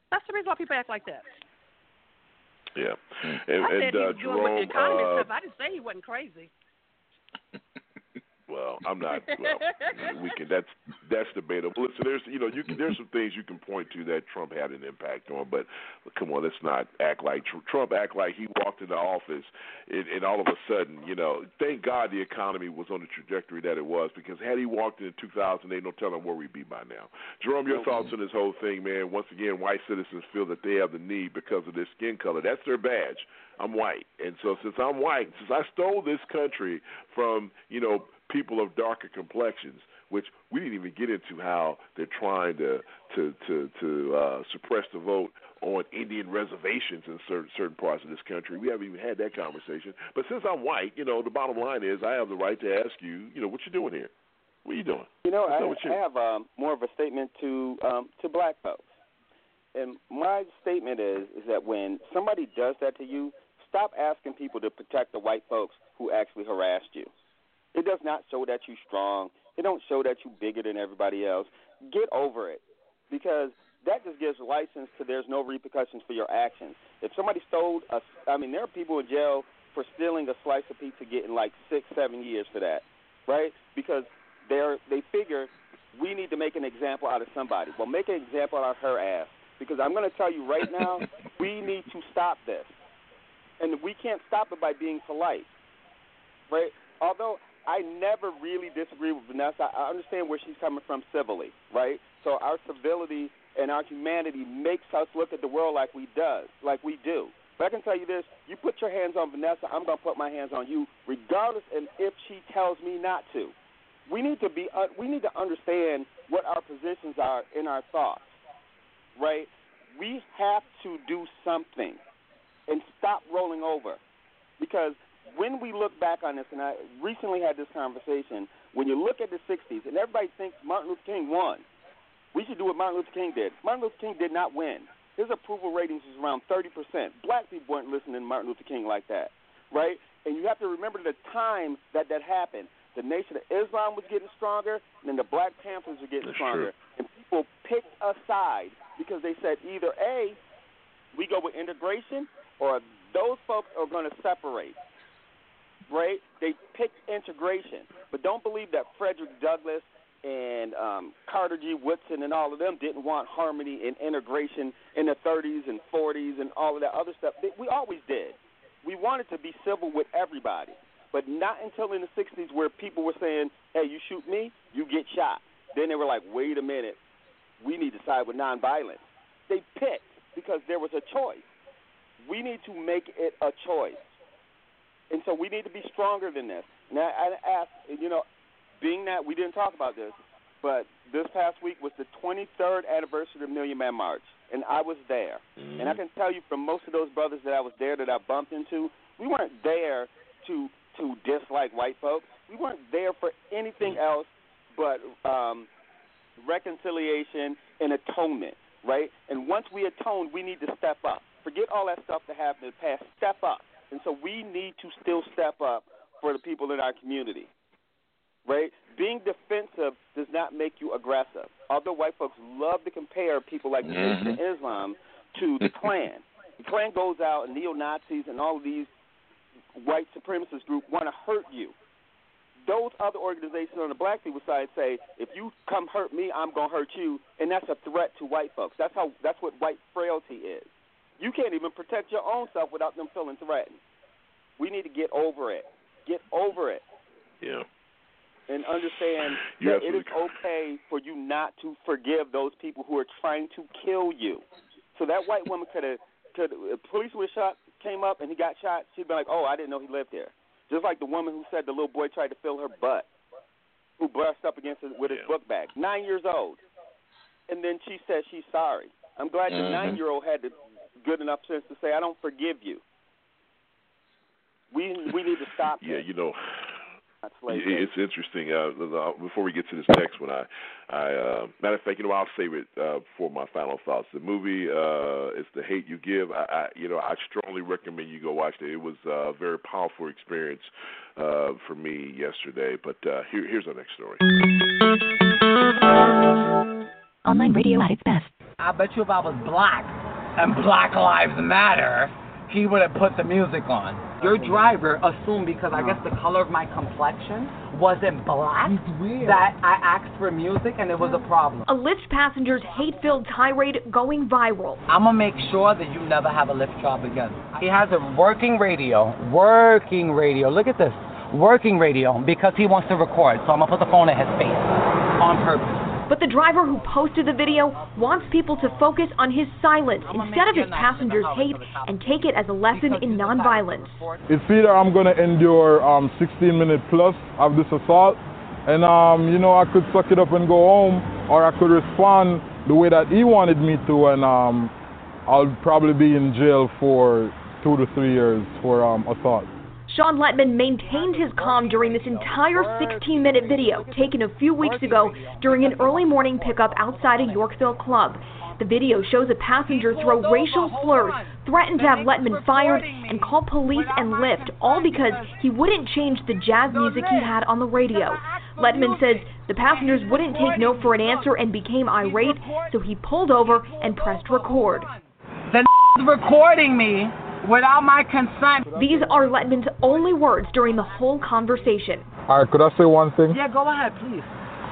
That's the reason why people act like that. Yeah, and, I said and he uh, was doing with the economy uh, stuff. I didn't say he wasn't crazy. Well, I'm not. Well, we can. That's that's debatable. Listen, there's you know you can there's some things you can point to that Trump had an impact on, but come on, let's not act like Tr- Trump act like he walked into office and, and all of a sudden, you know, thank God the economy was on the trajectory that it was because had he walked in 2008, no telling where we'd be by now. Jerome, your thoughts on this whole thing, man? Once again, white citizens feel that they have the need because of their skin color. That's their badge. I'm white, and so since I'm white, since I stole this country from you know people of darker complexions, which we didn't even get into how they're trying to to to to uh, suppress the vote on Indian reservations in certain certain parts of this country. We haven't even had that conversation. But since I'm white, you know, the bottom line is I have the right to ask you, you know, what you doing here? What are you doing? You know, I, up with you? I have um, more of a statement to um, to black folks, and my statement is is that when somebody does that to you, stop asking people to protect the white folks who actually harassed you. It does not show that you're strong. It don't show that you're bigger than everybody else. Get over it, because that just gives license to there's no repercussions for your actions. If somebody stole a, I mean, there are people in jail for stealing a slice of pizza, getting like six, seven years for that, right? Because they're they figure we need to make an example out of somebody. Well, make an example out of her ass, because I'm going to tell you right now, we need to stop this, and we can't stop it by being polite, right? Although I never really disagree with Vanessa. I understand where she's coming from civilly, right? So our civility and our humanity makes us look at the world like we does, like we do. But I can tell you this: you put your hands on Vanessa, I'm gonna put my hands on you, regardless, and if she tells me not to. We need to be. Uh, we need to understand what our positions are in our thoughts, right? We have to do something and stop rolling over, because when we look back on this, and I recently had this conversation, when you look at the 60s, and everybody thinks Martin Luther King won, we should do what Martin Luther King did. Martin Luther King did not win. His approval ratings was around 30%. Black people weren't listening to Martin Luther King like that, right? And you have to remember the time that that happened. The Nation of Islam was getting stronger, and then the Black Panthers were getting That's stronger. And people picked a side because they said either A, we go with integration, or those folks are going to separate right? They picked integration, but don't believe that Frederick Douglass and um, Carter G. Woodson and all of them didn't want harmony and integration in the 30s and 40s and all of that other stuff. We always did. We wanted to be civil with everybody, but not until in the 60s where people were saying, "Hey, you shoot me, you get shot." Then they were like, "Wait a minute, we need to side with nonviolence." They picked because there was a choice. We need to make it a choice. And so we need to be stronger than this. And I, asked, you know, being that we didn't talk about this, but this past week was the 23rd anniversary of the Million Man March, and I was there. And I can tell you from most of those brothers that I was there that I bumped into, we weren't there to to dislike white folks. We weren't there for anything else but um, reconciliation and atonement, right? And once we atone, we need to step up. Forget all that stuff that happened in the past. Step up. And so we need to still step up for the people in our community. right? Being defensive does not make you aggressive. Although white folks love to compare people like of mm-hmm. Islam to the Klan. The Klan goes out and neo Nazis and all of these white supremacist groups want to hurt you. Those other organizations on the black people side say, if you come hurt me, I'm gonna hurt you, and that's a threat to white folks. That's how that's what white frailty is. You can't even protect your own self without them feeling threatened. We need to get over it. Get over it Yeah. and understand You're that it is okay for you not to forgive those people who are trying to kill you. So that white woman could have, could if police would have shot, came up and he got shot, she'd be like, oh, I didn't know he lived there. Just like the woman who said the little boy tried to fill her butt, who brushed up against it with his book bag, nine years old, and then she said she's sorry. I'm glad the Mhm. nine year old had the good enough sense to say, I don't forgive you. We we need to stop Yeah, this. you know, Not slave it- it's interesting. Uh, before we get to this next one, I, I uh, matter of fact, you know, I'll save it uh, for my final thoughts. The movie uh, is "The Hate You Give." I, I, you know, I strongly recommend you go watch it. It was uh, a very powerful experience uh, for me yesterday. But uh, here, here's our next story. Online radio at its best. I bet you if I was black and Black Lives Matter, he would have put the music on. Your driver assumed because I guess the color of my complexion wasn't black that I asked for music and it was a problem. A Lyft passenger's hate-filled tirade going viral. I'm gonna make sure that you never have a Lyft job again. He has a working radio, working radio. Look at this, working radio because he wants to record. So I'm gonna put the phone in his face on purpose. But the driver who posted the video wants people to focus on his silence instead of his passengers' hate and take it as a lesson in nonviolence. It's either I'm going to endure um, 16 minutes plus of this assault, and um, you know I could suck it up and go home, or I could respond the way that he wanted me to, and um, I'll probably be in jail for two to three years for um, assault. Sean Letman maintained his calm during this entire 16 minute video taken a few weeks ago during an early morning pickup outside a Yorkville club. The video shows a passenger throw racial slurs, threaten to have Letman fired, and call police and Lyft, all because he wouldn't change the jazz music he had on the radio. Letman says the passengers wouldn't take no for an answer and became irate, so he pulled over and pressed record. The recording me without my consent. These are Letman's only words during the whole conversation. All right, could I say one thing? Yeah, go ahead, please.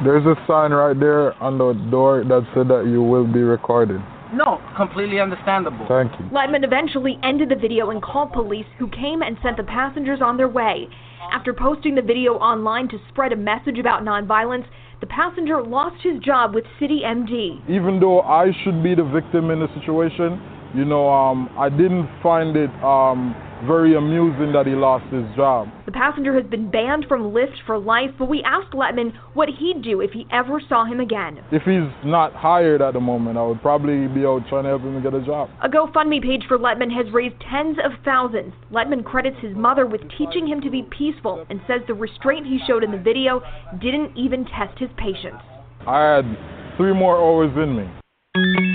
There's a sign right there on the door that said that you will be recorded. No, completely understandable. Thank you. Letman eventually ended the video and called police, who came and sent the passengers on their way. After posting the video online to spread a message about nonviolence, the passenger lost his job with City MD. Even though I should be the victim in the situation, you know, um, I didn't find it um, very amusing that he lost his job. The passenger has been banned from Lyft for life, but we asked Letman what he'd do if he ever saw him again. If he's not hired at the moment, I would probably be out trying to help him get a job. A GoFundMe page for Letman has raised tens of thousands. Letman credits his mother with teaching him to be peaceful and says the restraint he showed in the video didn't even test his patience. I had three more hours in me.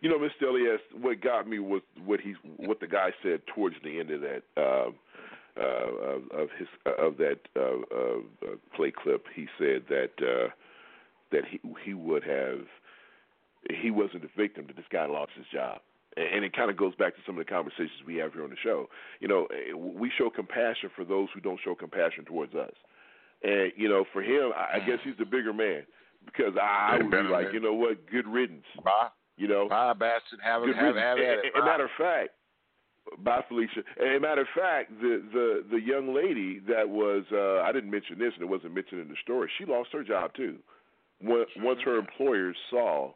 You know, Mr. Elias, what got me was what he, what the guy said towards the end of that, uh, uh, of, of his, of that uh, uh, play clip. He said that uh, that he he would have, he wasn't the victim. That this guy lost his job. And it kind of goes back to some of the conversations we have here on the show. You know, we show compassion for those who don't show compassion towards us. And you know, for him, I guess he's the bigger man because I, would be like, you know what, good riddance. Bye. You know, bye, bastard. Have it, have, have at it. And- and matter of fact, bye, Felicia. And a matter of fact, the the the young lady that was uh, I didn't mention this, and it wasn't mentioned in the story. She lost her job too. Once once her employers saw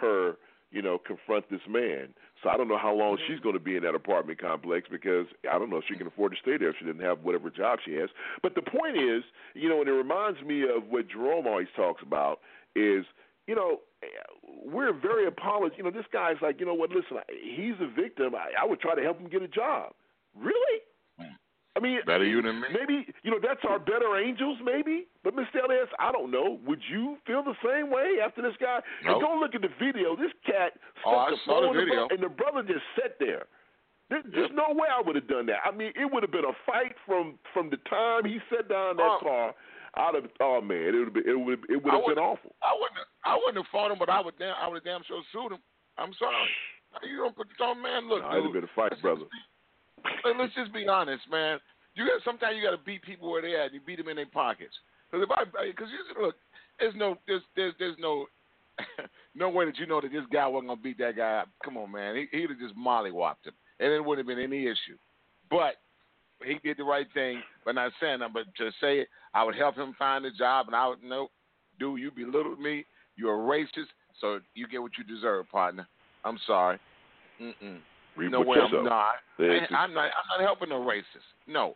her, you know, confront this man. So I don't know how long she's going to be in that apartment complex because I don't know if she can afford to stay there if she didn't have whatever job she has. But the point is, you know, and it reminds me of what Jerome always talks about is, you know, we're very apologetic. You know, this guy's like, you know what? Listen, he's a victim. I, I would try to help him get a job. Really? I mean, Better you than me. Maybe you know that's our better angels, maybe. But Mr. Elias, I don't know. Would you feel the same way after this guy? And Nope. go look at the video. This cat Oh, the saw the video. and the brother just sat there. There, there's no way I would have done that. I mean, it would have been a fight from from the time he sat down in that Oh. car. Out of oh man, it would have been it would it would have been awful. I wouldn't. I wouldn't have fought him, but I would. Damn, I would have damn sure sued him. I'm sorry. You don't put oh man. Look, No, it'd have been a fight, brother. Hey, let's just be honest, man. You got sometimes you got to beat people where they at. And You beat them in their pockets. Because if I, because you look, there's no, there's, there's, there's no, no way that you know that this guy wasn't gonna beat that guy. Come on, man. He, he'd have just mollywopped him, and it wouldn't have been any issue. But he did the right thing by not saying that. But to say it, I would help him find a job, and I would know, dude, you belittled me. You're a racist, so you get what you deserve, partner. I'm sorry. Mm-mm. Reap no way, you I'm sow. not. I, I'm not. I'm not helping a racist. No,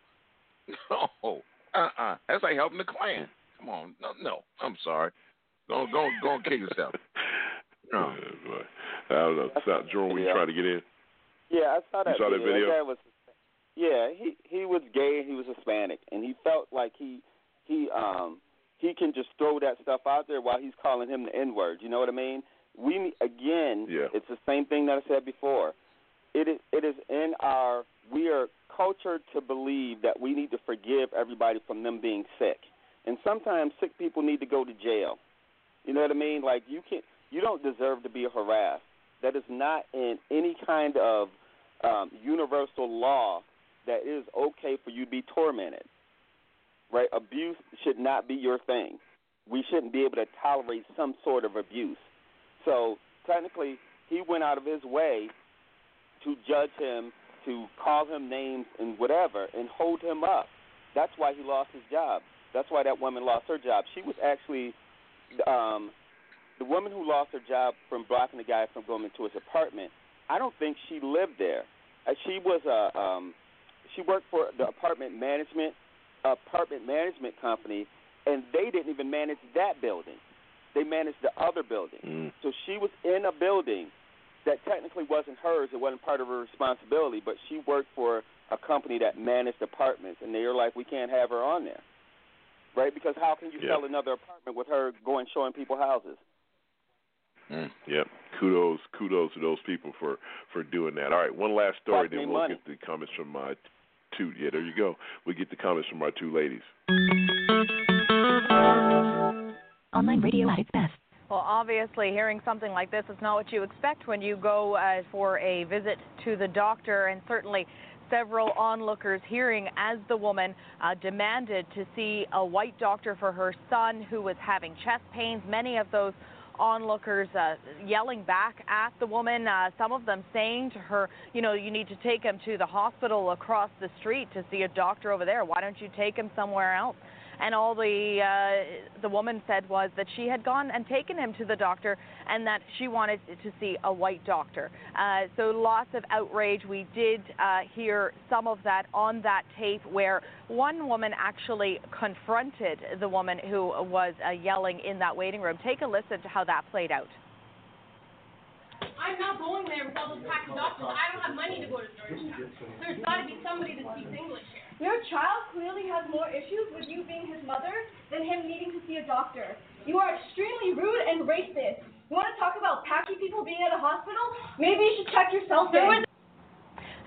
no. Uh-uh. That's like helping the Klan. Come on. No, no. I'm sorry. Go, go, go and kill yourself. No. Yeah, boy. I don't know. So, Jerome, were you Yeah. trying to get in? Yeah, I saw that. You saw that video. video? guy was, yeah, he he was gay and he was Hispanic, and he felt like he he um he can just throw that stuff out there while he's calling him the N word. You know what I mean? We again, Yeah. it's the same thing that I said before. It is it is in our we are cultured to believe that we need to forgive everybody from them being sick, and sometimes sick people need to go to jail. You know what I mean? Like you can you don't deserve to be harassed. That is not in any kind of um, universal law that it is okay for you to be tormented. Right? Abuse should not be your thing. We shouldn't be able to tolerate some sort of abuse. So technically, he went out of his way to judge him, to call him names and whatever, and hold him up. That's why he lost his job. That's why that woman lost her job. She was actually um, the woman who lost her job from blocking the guy from going into his apartment. I don't think she lived there. Uh, she was a um, she worked for the apartment management apartment management company, and they didn't even manage that building. They managed the other building. Mm. So she was in a building that technically wasn't hers. It wasn't part of her responsibility, but she worked for a company that managed apartments, and they were like, we can't have her on there, right? Because how can you sell another apartment with her going showing people houses? Mm, yep. Kudos, kudos to those people for for doing that. All right, one last story, then we'll money. get the comments from my two. Yeah, there you go. We get the comments from our two ladies. Online radio at its best. Well, obviously, hearing something like this is not what you expect when you go uh, for a visit to the doctor, and certainly several onlookers hearing as the woman uh, demanded to see a white doctor for her son who was having chest pains. Many of those onlookers uh, yelling back at the woman, uh, some of them saying to her, you know, you need to take him to the hospital across the street to see a doctor over there. Why don't you take him somewhere else? And all the uh, the woman said was that she had gone and taken him to the doctor and that she wanted to see a white doctor. Uh, so lots of outrage. We did uh, hear some of that on that tape where one woman actually confronted the woman who was uh, yelling in that waiting room. Take a listen to how that played out. I'm not going there with all those packed doctors. I don't have money to go to Georgetown. There's got to be somebody that speaks English here. Your child clearly has more issues with you being his mother than him needing to see a doctor. You are extremely rude and racist. You want to talk about packy people being at a hospital? Maybe you should check yourself in.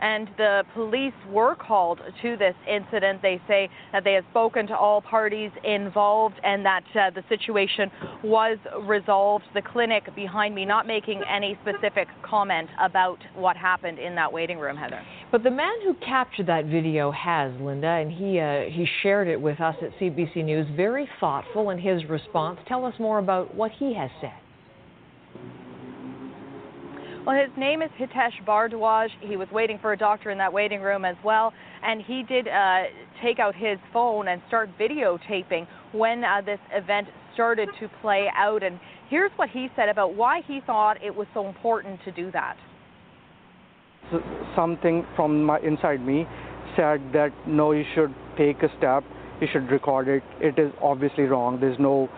And the police were called to this incident. They say that they have spoken to all parties involved and that uh, the situation was resolved. The clinic behind me not making any specific comment about what happened in that waiting room, Heather. But the man who captured that video has, Linda, and he uh, he shared it with us at CBC News. Very thoughtful in his response. Tell us more about what he has said. Well, his name is Hitesh Bhardwaj. He was waiting for a doctor in that waiting room as well, and he did uh, take out his phone and start videotaping when uh, this event started to play out. And here's what he said about why he thought it was so important to do that. Something from my inside me said that no, you should take a step. You should record it. It is obviously wrong. There's no,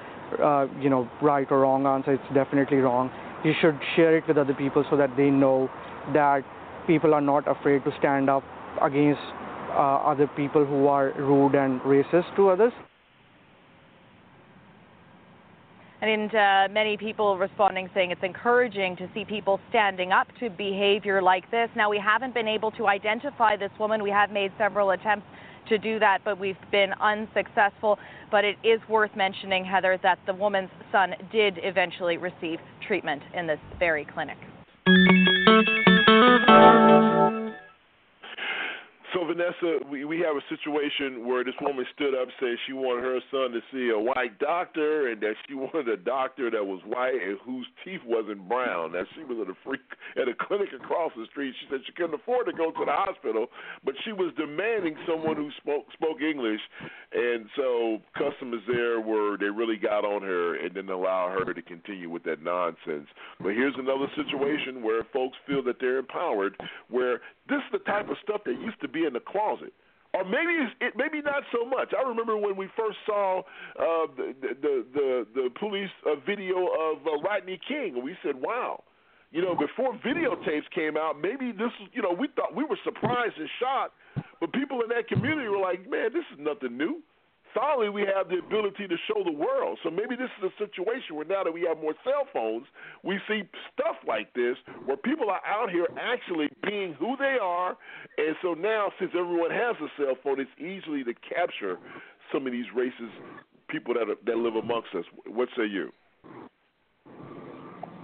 uh, you know, right or wrong answer. It's definitely wrong. You should share it with other people so that they know that people are not afraid to stand up against uh, other people who are rude and racist to others. And uh, many people responding saying it's encouraging to see people standing up to behavior like this. Now, we haven't been able to identify this woman. We have made several attempts to do that, but we've been unsuccessful. But it is worth mentioning, Heather, that the woman's son did eventually receive treatment in this very clinic. So Vanessa, we, we have a situation where this woman stood up saying she wanted her son to see a white doctor and that she wanted a doctor that was white and whose teeth wasn't brown. That she was at a free at a clinic across the street. She said she couldn't afford to go to the hospital, but she was demanding someone who spoke spoke English and so customers there were they really got on her and didn't allow her to continue with that nonsense. But here's another situation where folks feel that they're empowered where this is the type of stuff that used to be in the closet. Or maybe it maybe not so much. I remember when we first saw uh, the, the the the police uh, video of uh, Rodney King, and we said, "Wow." You know, before videotapes came out, maybe this, you know, we thought we were surprised and shocked, but people in that community were like, "Man, this is nothing new." Finally we have the ability to show the world. So maybe this is a situation where now that we have more cell phones, we see stuff like this where people are out here actually being who they are. And so now, since everyone has a cell phone, it's easily to capture some of these racist people that are, that live amongst us. What say you?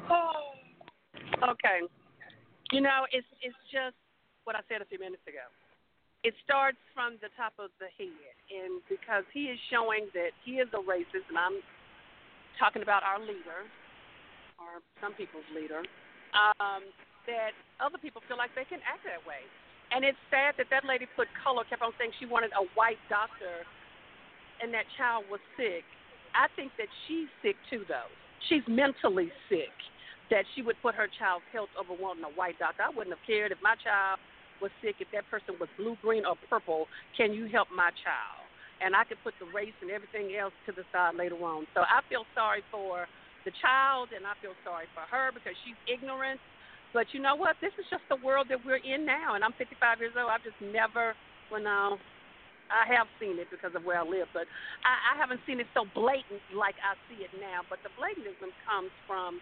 Oh, okay. You know, it's it's just what I said a few minutes ago it starts from the top of the head, and because he is showing that he is a racist, and I'm talking about our leader, or some people's leader, um, that other people feel like they can act that way. And it's sad that that lady put color, kept on saying she wanted a white doctor, and that child was sick. I think that she's sick too, though. She's mentally sick that she would put her child's health over wanting a white doctor. I wouldn't have cared if my child was sick, if that person was blue, green, or purple, can you help my child? And I could put the race and everything else to the side later on. So I feel sorry for the child, and I feel sorry for her because she's ignorant. But you know what? This is just the world that we're in now. And I'm 55 years old. I've just never, well, no, I have seen it because of where I live, but I, I haven't seen it so blatant like I see it now. But the blatantism comes from,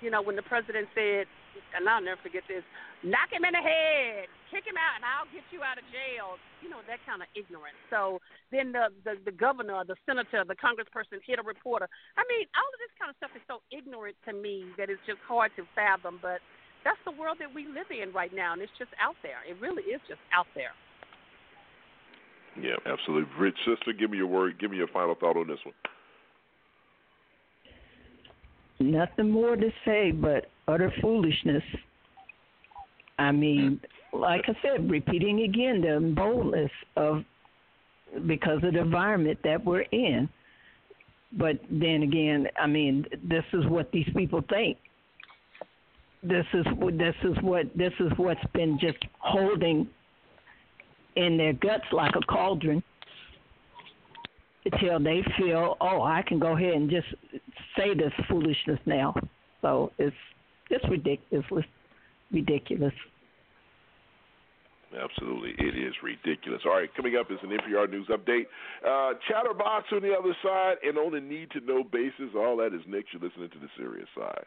you know, when the president said and I'll never forget this. Knock him in the head, kick him out, and I'll get you out of jail. You know that kind of ignorance. So then the the, the governor, the senator, the congressperson hit a reporter. I mean, all of this kind of stuff is so ignorant to me that it's just hard to fathom. But that's the world that we live in right now, and it's just out there. It really is just out there. Yeah, absolutely. Rich sister, give me your word. Give me your final thought on this one. Nothing more to say, but utter foolishness. I mean, like I said, repeating again the boldness of because of the environment that we're in. But then again, I mean, this is what these people think. This is this is what this is what's been just holding in their guts like a cauldron until they feel, oh, I can go ahead and just say this foolishness now. So it's it's ridiculous. Ridiculous. Absolutely, it is ridiculous. All right, coming up is an NPR news update. Uh, Chatterbox on the other side, and on a need to know basis. All that is next. You're listening to the serious side.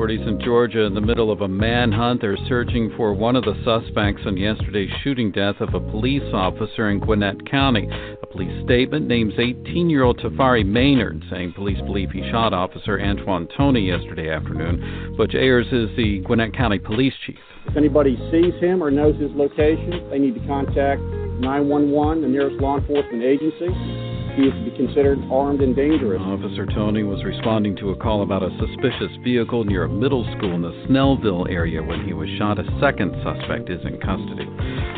Authorities in Georgia, in the middle of a manhunt, are searching for one of the suspects in yesterday's shooting death of a police officer in Gwinnett County. A police statement names 18 year old Tafari Maynard, saying police believe he shot Officer Antwan Toney yesterday afternoon. Butch Ayers is the Gwinnett County Police Chief. If anybody sees him or knows his location, they need to contact 911, the nearest law enforcement agency to be considered armed and dangerous. Officer Toney was responding to a call about a suspicious vehicle near a middle school in the Snellville area when he was shot. A second suspect is in custody.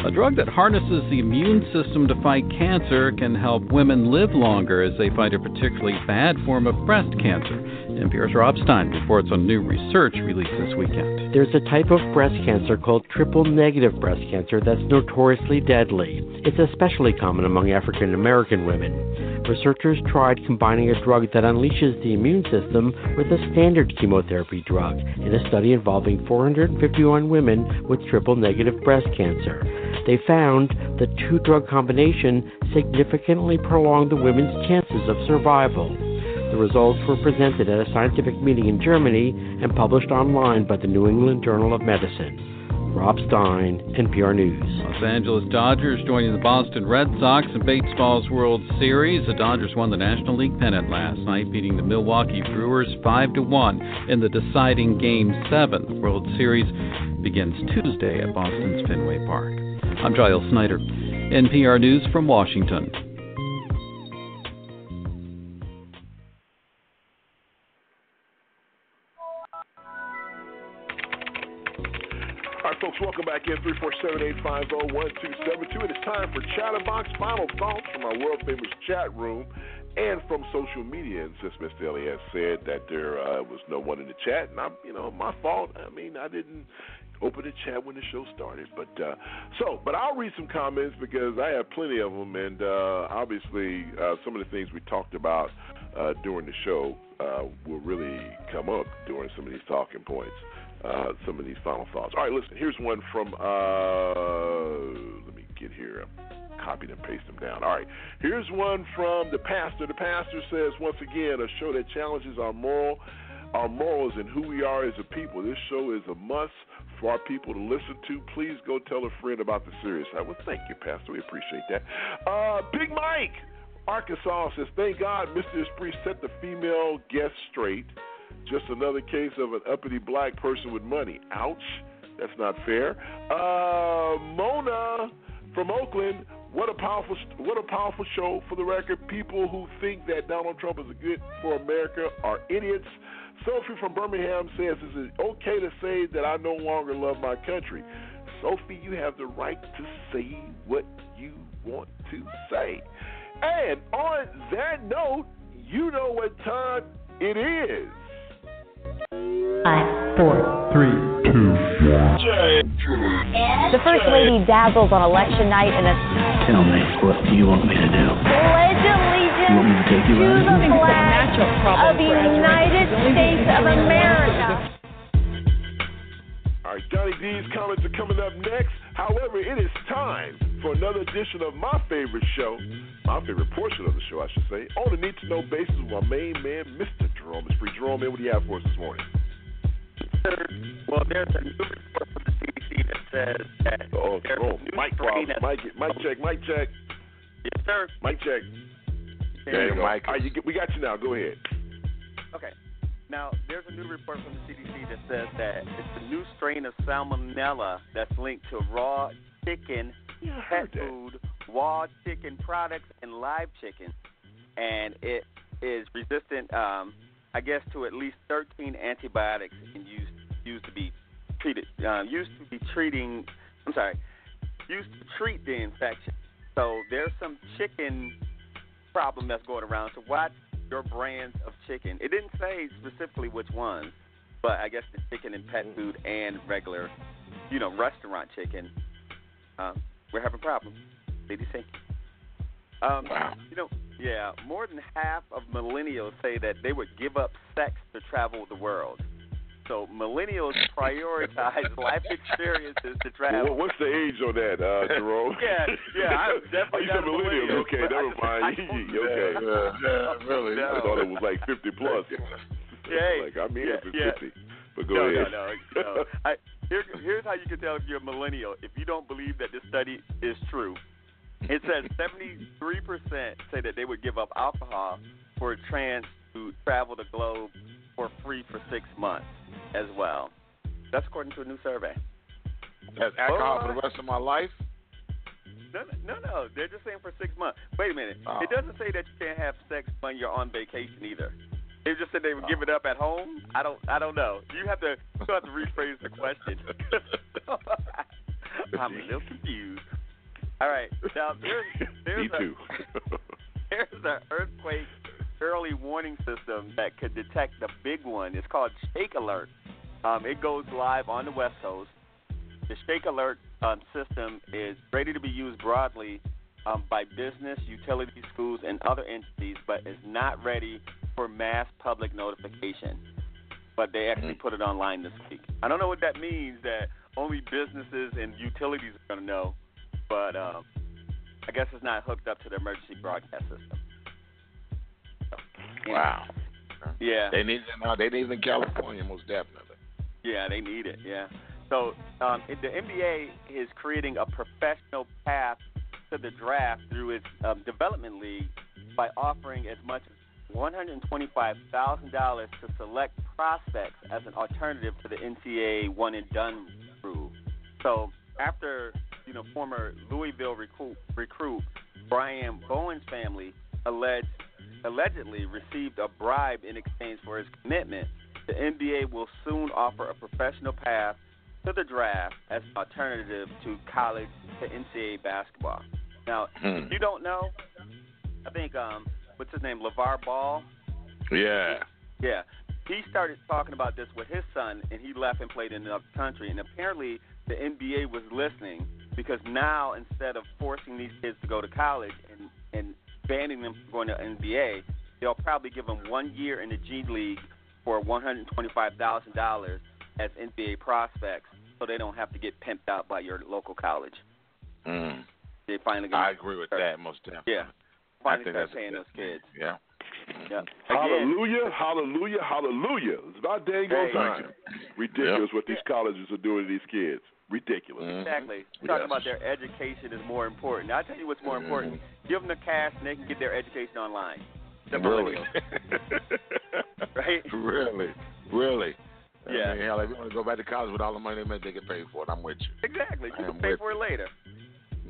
A drug that harnesses the immune system to fight cancer can help women live longer as they fight a particularly bad form of breast cancer. NPR's Rob Stein reports on new research released this weekend. There's a type of breast cancer called triple negative breast cancer that's notoriously deadly. It's especially common among African American women. researchers tried combining a drug that unleashes the immune system with a standard chemotherapy drug in a study involving 451 women with triple negative breast cancer. They found the two drug combination significantly prolonged the women's chances of survival. The results were presented at a scientific meeting in Germany and published online by the New England Journal of Medicine. Rob Stein, NPR News. Los Angeles Dodgers joining the Boston Red Sox in baseball's World Series. The Dodgers won the National League pennant last night, beating the Milwaukee Brewers 5 to 1 in the deciding Game 7. The World Series begins Tuesday at Boston's Fenway Park. I'm Giles Snyder, NPR News from Washington. Folks, welcome back in 347-850-1272. It is time for Chatterbox Final Thoughts from our world famous chat room and from social media. And since Mr. Elliott said that there uh, was no one in the chat, and I'm, you know, my fault. I mean, I didn't open the chat when the show started. But uh, so, but I'll read some comments because I have plenty of them, and uh, obviously uh, some of the things we talked about uh, during the show uh, will really come up during some of these talking points. Uh, some of these final thoughts. All right, listen. Here's one from. Uh, let me get here. I and pasted them down. All right. Here's one from the pastor. The pastor says once again, a show that challenges our moral, our morals, and who we are as a people. This show is a must for our people to listen to. Please go tell a friend about the series. I well, thank you, Pastor. We appreciate that. Uh, Big Mike, Arkansas says, thank God Mr. Esprit set the female guest straight. Just another case of an uppity black person with money. Ouch. That's not fair. Uh, Mona from Oakland. What a powerful, what a powerful show. For the record, people who think that Donald Trump is good for America are idiots. Sophie from Birmingham says, "Is it okay to say that I no longer love my country?" Sophie, you have the right to say what you want to say. And on that note, you know what time it is. Five, four, three, two, one. The First Lady dazzles on election night in a Tell me, what do you want me to do? pledge allegiance You want me to to the flag of the United States of America. All right, Johnny D's comments are coming up next. However, it is time for another edition of my favorite show, my favorite portion of the show, I should say, on a need to know basis with my main man, Mr. Jerome. It's free Jerome, man. What do you have for us this morning? Well, there's a new report from the CDC that says that Oh, there's Jerome, a new mic strain problem. Mic, mic check, mic check. Yes, sir. Mic check. There you go. All right, you get, we got you now. Go ahead. Okay. Now, there's a new report from the CDC that says that it's a new strain of salmonella that's linked to raw chicken, pet food, raw chicken products, and live chicken, and it is resistant, um, I guess, to at least 13 antibiotics and used used to be treated, uh, used to be treating. I'm sorry, used to treat the infection. So there's some chicken problem that's going around. So watch your brands of chicken. It didn't say specifically which ones, but I guess the chicken and pet food and regular, you know, restaurant chicken. Um, we're having problems. CDC. Um, You know, yeah, more than half of millennials say that they would give up sex to travel the world. So millennials prioritize life experiences to travel. Well, what's the age on that, uh, Jerome? Yeah, yeah, I'm definitely oh, you not said a millennials. millennial, Okay, but never I- mind. I okay. don't- Yeah, really. I thought it was like 50 plus. Yeah, like, I'm here yeah, for yeah. 50. But go no, ahead. No, no, no. I, here, here's how you can tell if you're a millennial. If you don't believe that this study is true, it says 73% say that they would give up alcohol for a chance to travel the globe for free for six months as well. That's according to a new survey. That's alcohol for the rest of my life. No, no, no. They're just saying for six months. Wait a minute. Oh. It doesn't say that you can't have sex when you're on vacation either. They just said they would give it up at home. I don't. I don't know. You have to. You have to rephrase the question. I'm a little confused. All right. Now there's there's Me a, too. there's an earthquake early warning system that could detect the big one. It's called Shake Alert. Um, it goes live on the West Coast. The Shake Alert um, system is ready to be used broadly um, by business, utility schools, and other entities, but is not ready for mass public notification. But they actually put it online this week. I don't know what that means. That only businesses and utilities are going to know, but um, I guess it's not hooked up to the emergency broadcast system. Wow. Yeah. They need it now. They need it in California, most definitely. Yeah, they need it. Yeah. So um, the NBA is creating a professional path to the draft through its um, development league by offering as much as $125,000 to select prospects as an alternative to the NCAA one and done rule. So after you know former Louisville recruit, recruit Brian Bowen's family alleged allegedly received a bribe in exchange for his commitment, the NBA will soon offer a professional path to the draft as an alternative to college to NCAA basketball. Now, Hmm. if you don't know, I think um, what's his name, LaVar Ball. Yeah. Yeah, he started talking about this with his son, and he left and played in another country. And apparently, the NBA was listening because now instead of forcing these kids to go to college and and banning them from going to NBA, they'll probably give them one year in the G League for one hundred twenty-five thousand dollars as NBA prospects, so they don't have to get pimped out by your local college. Mm. They finally. gonna I agree with that, most definitely. Yeah, I finally think start that's paying those kids. Yeah. Yeah. Again, Hallelujah, hallelujah, hallelujah. It's about dang on Hey. time. Ridiculous what these colleges are doing to these kids. Ridiculous. Exactly. Yes. Talking about their education is more important. Now, I'll tell you what's more important. Give them the cash and they can get their education online. The Really? right? Really? Really? Yeah. I mean, hell, if you want to go back to college with all the money they make, they can pay for it. I'm with you. Exactly. I You am can pay for it later.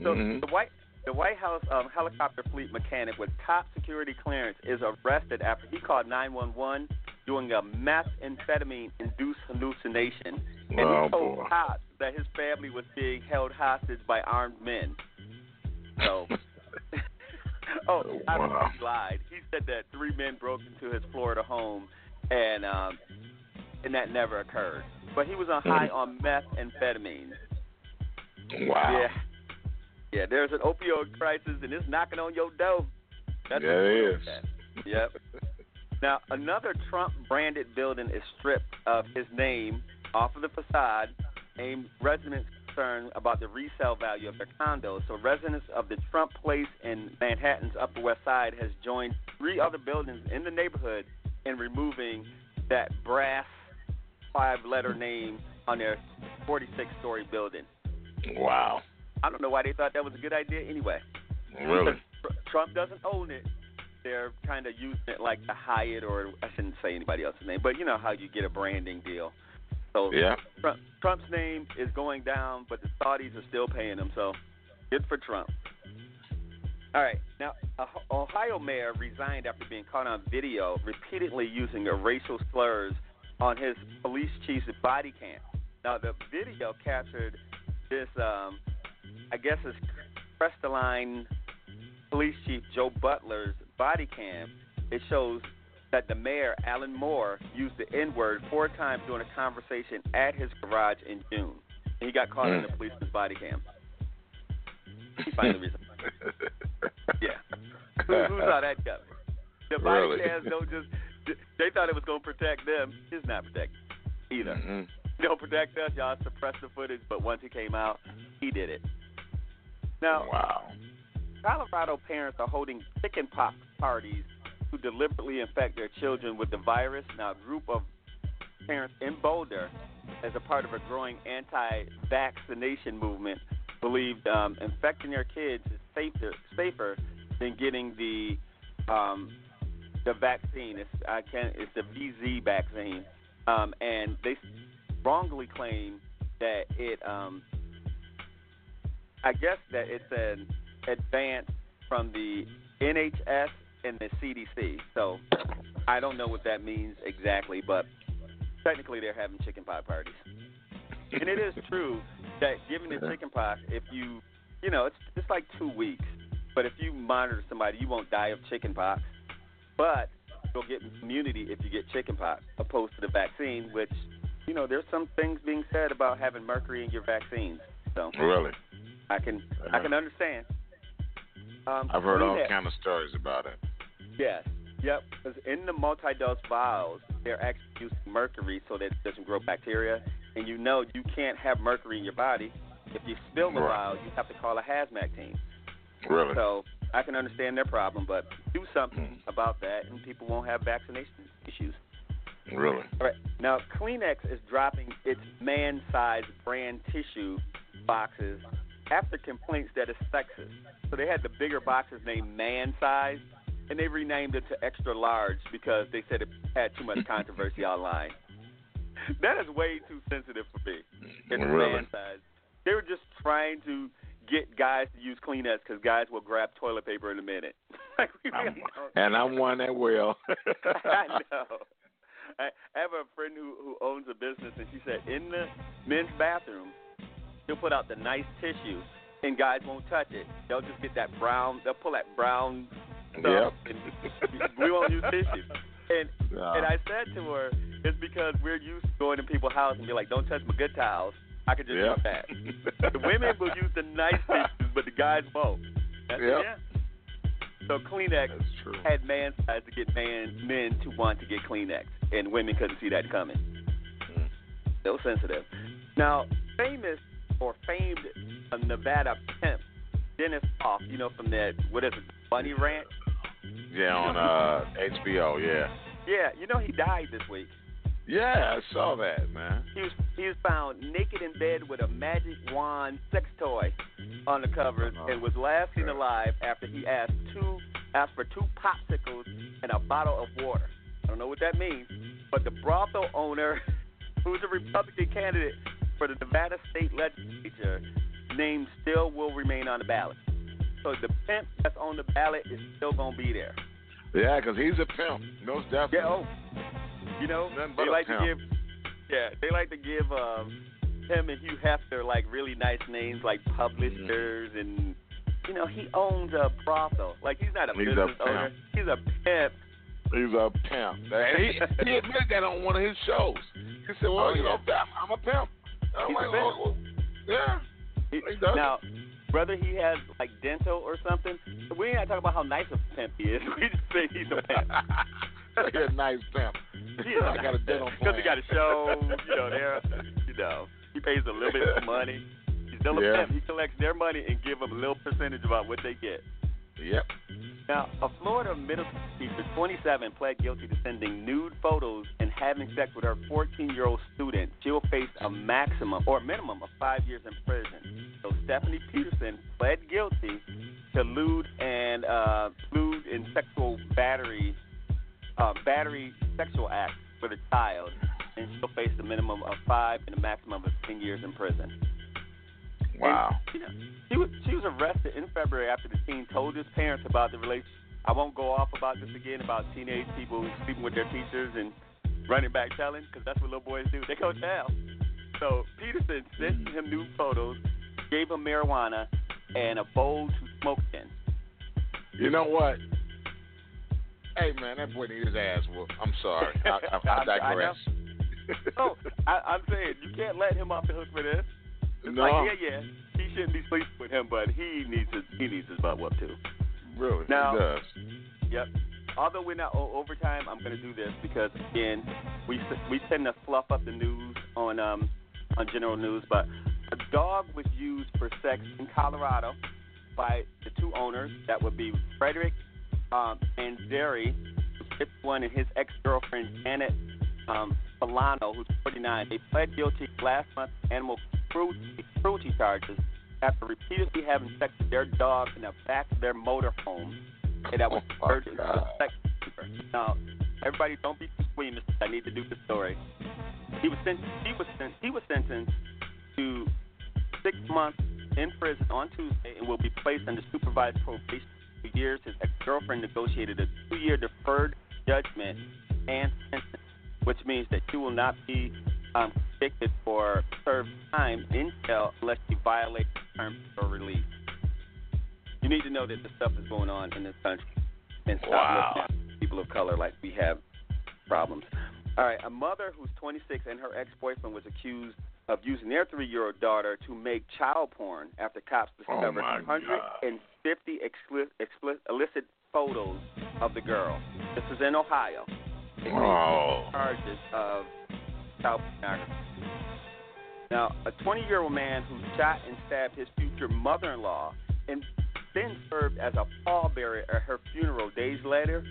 So Mhm. the White the White House um, helicopter fleet mechanic with top security clearance is arrested after he called 911 doing a methamphetamine induced hallucination, and Oh, he told boy. cops that his family was being held hostage by armed men. So. Oh, I don't know Wow. he lied. He said that three men broke into his Florida home, and um, and that never occurred. But he was on high on methamphetamine. Wow. Yeah. Yeah, there's an opioid crisis and it's knocking on your door. That's Yeah, it is. Yep. Now, another Trump branded building is stripped of his name off of the facade, aimed residents concerned about the resale value of their condos. So, residents of the Trump Place in Manhattan's Upper West Side has joined three other buildings in the neighborhood in removing that brass five-letter name on their 46-story building. Wow. I don't know why they thought that was a good idea anyway. Really? Tr- Trump doesn't own it. They're kind of using it like the Hyatt, or I shouldn't say anybody else's name, but you know how you get a branding deal. So Yeah. Trump, Trump's name is going down, but the Saudis are still paying him. So good for Trump. All right, now Ohio mayor resigned after being caught on video repeatedly using a racial slurs on his police chief's body cam. Now the video captured this, um, I guess, it's Crestline Police Chief Joe Butler's body cam. It shows that the mayor, Alan Moore, used the N word four times during a conversation at his garage in June. And he got caught in Mm. the policeman's body cam. He finally resigned. Yeah. Who, who saw that coming? The body Really? cams don't just. They thought it was going to protect them. It's not protecting either. Mhm. Don't protect us. Y'all suppress the footage, but once he came out, he did it. Now, wow. Colorado parents are holding chickenpox parties to deliberately infect their children with the virus. Now, a group of parents in Boulder, as a part of a growing anti-vaccination movement, believed um, infecting their kids is safer, safer than getting the um, the vaccine. It's I can it's the VZ vaccine, um, and they wrongly claim that it um, I guess that it's an advance from the NHS and the CDC. So I don't know what that means exactly, but technically they're having chicken pie parties. And it is true that given the chicken pox, if you, you know, it's it's like two weeks. But if you monitor somebody, you won't die of chicken pox. But you'll get immunity if you get chicken pox, opposed to the vaccine, which, you know, there's some things being said about having mercury in your vaccines. So Really? I can I can understand. Um, I've heard all kind of stories about it. Yes. Yep. Because in the multi-dose vials, they're actually using mercury so that it doesn't grow bacteria. And you know you can't have mercury in your body. If you spill the Right. vial, you have to call a hazmat team. Really? So I can understand their problem, but do something Hmm. about that, and people won't have vaccination issues. Really? All right. Now, Kleenex is dropping its man-sized brand tissue boxes after complaints that it's sexist. So they had the bigger boxes named man-sized, and they renamed it to extra large because they said it had too much controversy online. That is way too sensitive for me. It's Really? man-sized. They were just trying to get guys to use Kleenex because guys will grab toilet paper in a minute. like really And I'm one that will. I know. I I have a friend who who owns a business, and she said in the men's bathroom, he'll put out the nice tissue, and guys won't touch it. They'll just get that brown. They'll pull that brown stuff, Yep. we won't use tissue. And Nah. and I said to her, it's because we're used to going to people's house and be like, don't touch my good towels. I could just Yep. use that. the women will use the nice tissues, but the guys won't. That's, Yep. Yeah. So Kleenex had man size to get man men to want to get Kleenex, and women couldn't see that coming. Hmm. So sensitive. Now, famous or famed uh, Nevada pimp Dennis Hof, you know from that what is it, Bunny Ranch? Yeah, on uh, HBO. Yeah. Yeah, you know he died this week. Yeah, I saw that, man. He was he was found naked in bed with a magic wand sex toy on the covers and was last seen alive after he asked two asked for two popsicles and a bottle of water. I don't know what that means, but the brothel owner, who's a Republican candidate for the Nevada state legislature, name still will remain on the ballot. So the pimp that's on the ballot is still gonna be there. Yeah, because he's a pimp. Most definitely. Yeah, oh, you know, they like pimp. to give, yeah, they like to give um, him and Hugh Hefner like really nice names like publishers Mm-hmm. and, you know, he owns a brothel. Like he's not a He's a business pimp. owner. He's a pimp. He's a pimp. And he, he admitted that on one of his shows. He said, "Well, Oh, you yeah. know, I'm, I'm a pimp." I'm He's a pimp. "Oh, well, yeah." He, He now, whether he has like dental or something, we ain't talking about how nice a pimp he is. We just say he's a pimp. He's a nice pimp. I got a dental Because he got a show, you know, there, you know, he pays a little bit of money. He's still a Yeah. pimp. He collects their money and give them a little percentage about what they get. Yep. Now, a Florida middle school teacher, 27, pled guilty to sending nude photos and having sex with her 14-year-old student. She'll face a maximum or minimum of five years in prison. So Stephanie Peterson pled guilty to lewd and uh, lewd and sexual battery, uh, battery sexual act with a child, and she'll face a minimum of five and a maximum of 10 years in prison. Wow. You know, she was she was arrested in February after the teen told his parents about the relationship. I won't go off about this again about teenage people sleeping with their teachers and running back telling because that's what little boys do. They go tell. So Peterson sent him new photos, gave him marijuana and a bowl to smoke in. You know what? Hey man, that boy needs his ass whooped. I'm sorry. I, I, I I- I digress. Oh, I, I'm saying you can't let him off the hook for this. It's No. like yeah, yeah, he shouldn't be sleeping with him, but he needs his he needs his butt whooped too. Really? Now- he does. Yep. Although we're not o- overtime, I'm going to do this because again, we we tend to fluff up the news on um on general news, but a dog was used for sex in Colorado by the two owners. That would be Frederick um, and who's 51, and his ex-girlfriend Janet um, Solano, who's 49. They pled guilty last month to animal cruelty, cruelty charges after repeatedly having sex with their dog in the back of their motorhome, and that was Oh, urgent sex. Now, everybody, don't be too squeamish. I need to do the story. He was sent. He was sent. He was sentenced to six months in prison on Tuesday and will be placed under supervised probation for years. His ex-girlfriend negotiated a two-year deferred judgment and sentence, which means that you will not be um, convicted for served time in jail unless you violate the terms for release. You need to know that the stuff is going on in this country and stop Wow. looking at people of color like we have problems. All right, a mother who's 26 and her ex-boyfriend was accused of using their three-year-old daughter to make child porn after cops oh, discovered my 150 expli- expli- illicit photos of the girl. This is in Ohio. They Oh. charges of child pornography. Now, a 20-year-old man who shot and stabbed his future mother-in-law and then served as a pallbearer at her funeral days later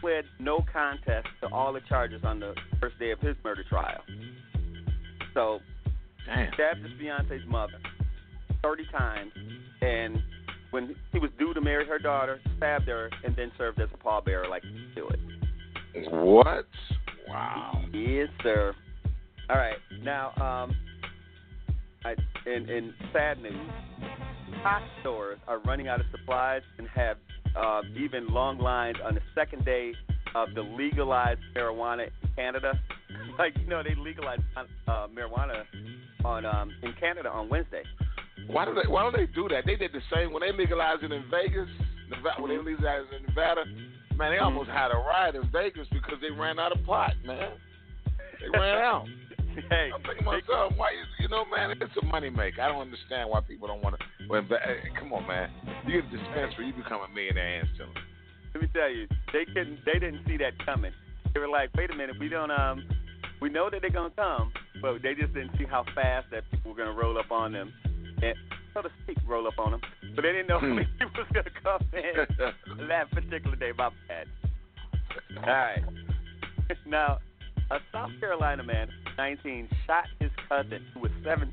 pled no contest to all the charges on the first day of his murder trial. So, Damn. stabbed his fiance's mother 30 times, and when he was due to marry her daughter, stabbed her, and then served as a pallbearer like he do it. What? Wow. Yes, sir. All right. Now, um, I, in, in sad news, pot stores are running out of supplies and have uh, even long lines on the second day of the legalized marijuana in Canada. Like you know, they legalized uh, marijuana on um, in Canada on Wednesday. Why do they? Why don't they do that? They did the same when they legalized it in Vegas. Nevada, when they legalized it in Nevada, man, they almost had a riot in Vegas because they ran out of pot, man. They ran out. Hey, I'm thinking myself, why is you know, man, it's a money maker. I don't understand why people don't want to. Well, hey, come on, man. You get a dispensary, you become a millionaire instantly. Let me tell you, they couldn't. They didn't see that coming. They were like, "Wait a minute, we don't. Um, we know that they're gonna come, but they just didn't see how fast that people were gonna roll up on them, and so to speak, roll up on them. But they didn't know how many people was gonna come in that particular day. My bad. All right. now, a South Carolina man, 19, shot his cousin who was 17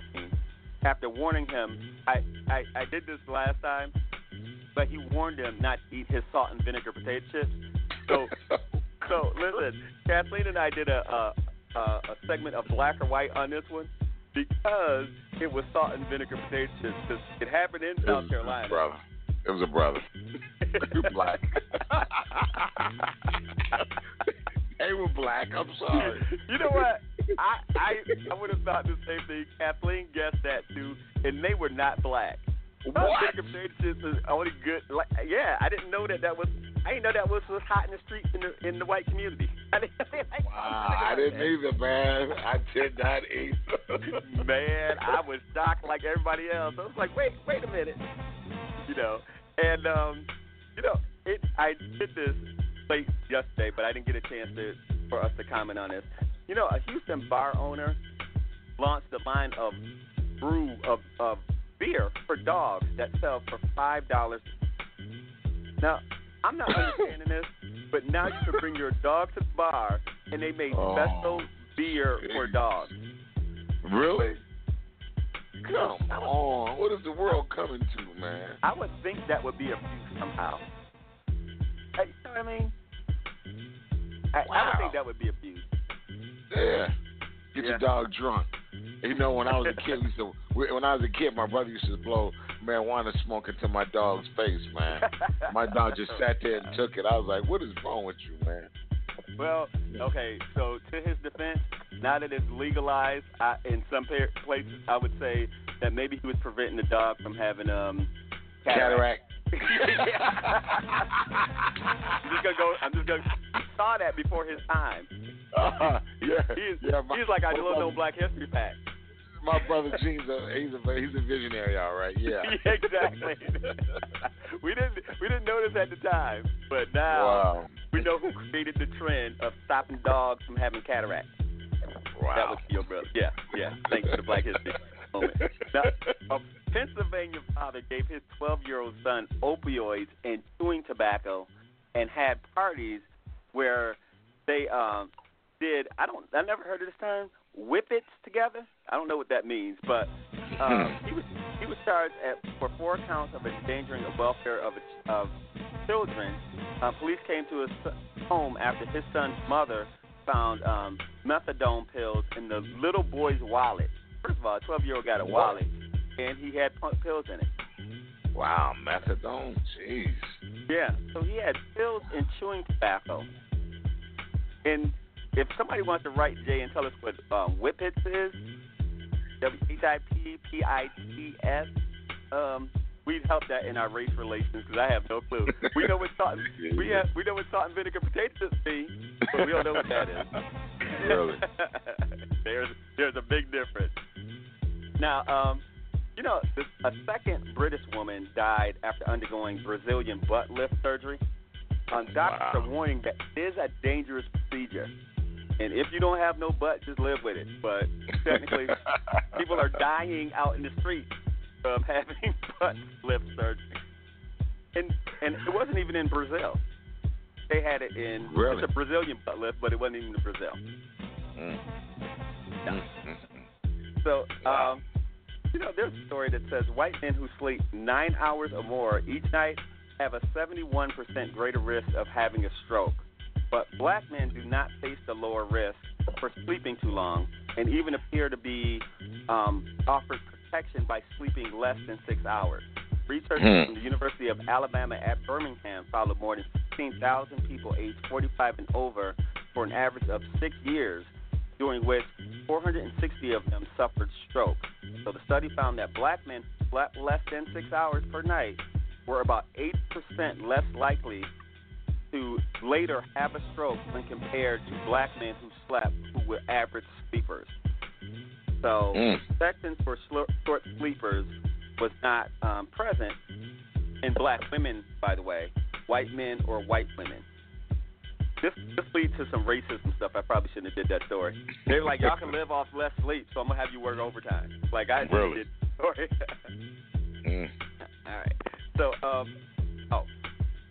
after warning him. I, I I did this last time, but he warned him not to eat his salt and vinegar potato chips. So so listen, Kathleen and I did a a, a, a segment of black or white on this one because it was salt and vinegar potato chips. 'cause it happened in South Carolina. Brother. It was a brother. black. they were black. I'm sorry. You know what? I I I would have thought the same thing. Kathleen guessed that too, and they were not black. What? Potato is only good. Like, yeah, I didn't know that that was. I didn't know that was was hot in the streets in the in the white community. I didn't, like, Wow, I didn't either, man. I did not either. Man, I was shocked like everybody else. I was like, wait, wait a minute. You know, and um, you know, it. I did this late yesterday, but I didn't get a chance to for us to comment on this. You know, a Houston bar owner launched a line of brew of of beer for dogs that sells for five dollars. Now, I'm not understanding this, but now you can bring your dog to the bar and they made Oh, special beer for dogs. Really? Come on. What is the world coming to, man? I would think that would be abuse somehow. Hey, you know what I mean? I, I would think that would be abuse. Yeah. Get Yeah. your dog drunk. You know, when I was a kid, we used to, when I was a kid, my brother used to blow marijuana smoke into my dog's face, man. My dog just sat there and took it. I was like, what is wrong with you, man? Well, okay, so to his defense, now that it's legalized I, in some pa- places, I would say that maybe he was preventing the dog from having um Cataract. I'm just gonna go. I'm just gonna. Saw that before his time. Uh, yeah, He's, yeah. My, he's like I love no Black History fact. My brother Gene's a he's a he's a visionary, all right. Yeah. exactly. we didn't we didn't notice at the time, but now Wow. we know who created the trend of stopping dogs from having cataracts. Wow. That was your brother. Yeah, yeah. Thanks for the Black History moment. Now, a Pennsylvania father gave his 12-year-old son opioids and chewing tobacco, and had parties where they um did. I don't. I never heard of this term. Whippits together. I don't know what that means, but um, he was he was charged at, for four counts of endangering the welfare of of children. Uh, police came to his home after his son's mother found um, methadone pills in the little boy's wallet. First of all, a 12 year old got a wallet, and he had pills in it. Wow, methadone. Jeez. Yeah, so he had pills and chewing tobacco. And if somebody wants to write Jay and tell us what um, whippits is, W H I P P I T S, um, we'd help that in our race relations because I have no clue. We know what salt and, we have we know what salt and vinegar potatoes mean, but we don't know what that is. Really? there's there's a big difference. Now, um, you know, this, a second British woman died after undergoing Brazilian butt lift surgery. Um, doctors Wow. are warning that it is a dangerous procedure. And if you don't have no butt, just live with it. But technically, people are dying out in the street from having butt lift surgery. And and it wasn't even in Brazil. They had it in Really? it's a Brazilian butt lift, but it wasn't even in Brazil. Mm. So, um, you know, there's a story that says white men who sleep nine hours or more each night have a 71% greater risk of having a stroke. But black men do not face the lower risk for sleeping too long and even appear to be um, offered protection by sleeping less than six hours. Researchers Hmm. from the University of Alabama at Birmingham followed more than 16,000 people aged 45 and over for an average of six years, during which 460 of them suffered stroke. So the study found that black men who slept less than six hours per night were about 8% less likely to later have a stroke when compared to black men who slept who were average sleepers. So Mm. for sl- short sleepers was not um, present in black women, by the way, white men or white women. This this leads to some racism stuff. I probably shouldn't have did that story. They're like, y'all can live off less sleep, so I'm gonna have you work overtime. Like I Really? did story. Mm. All right. So, um, oh,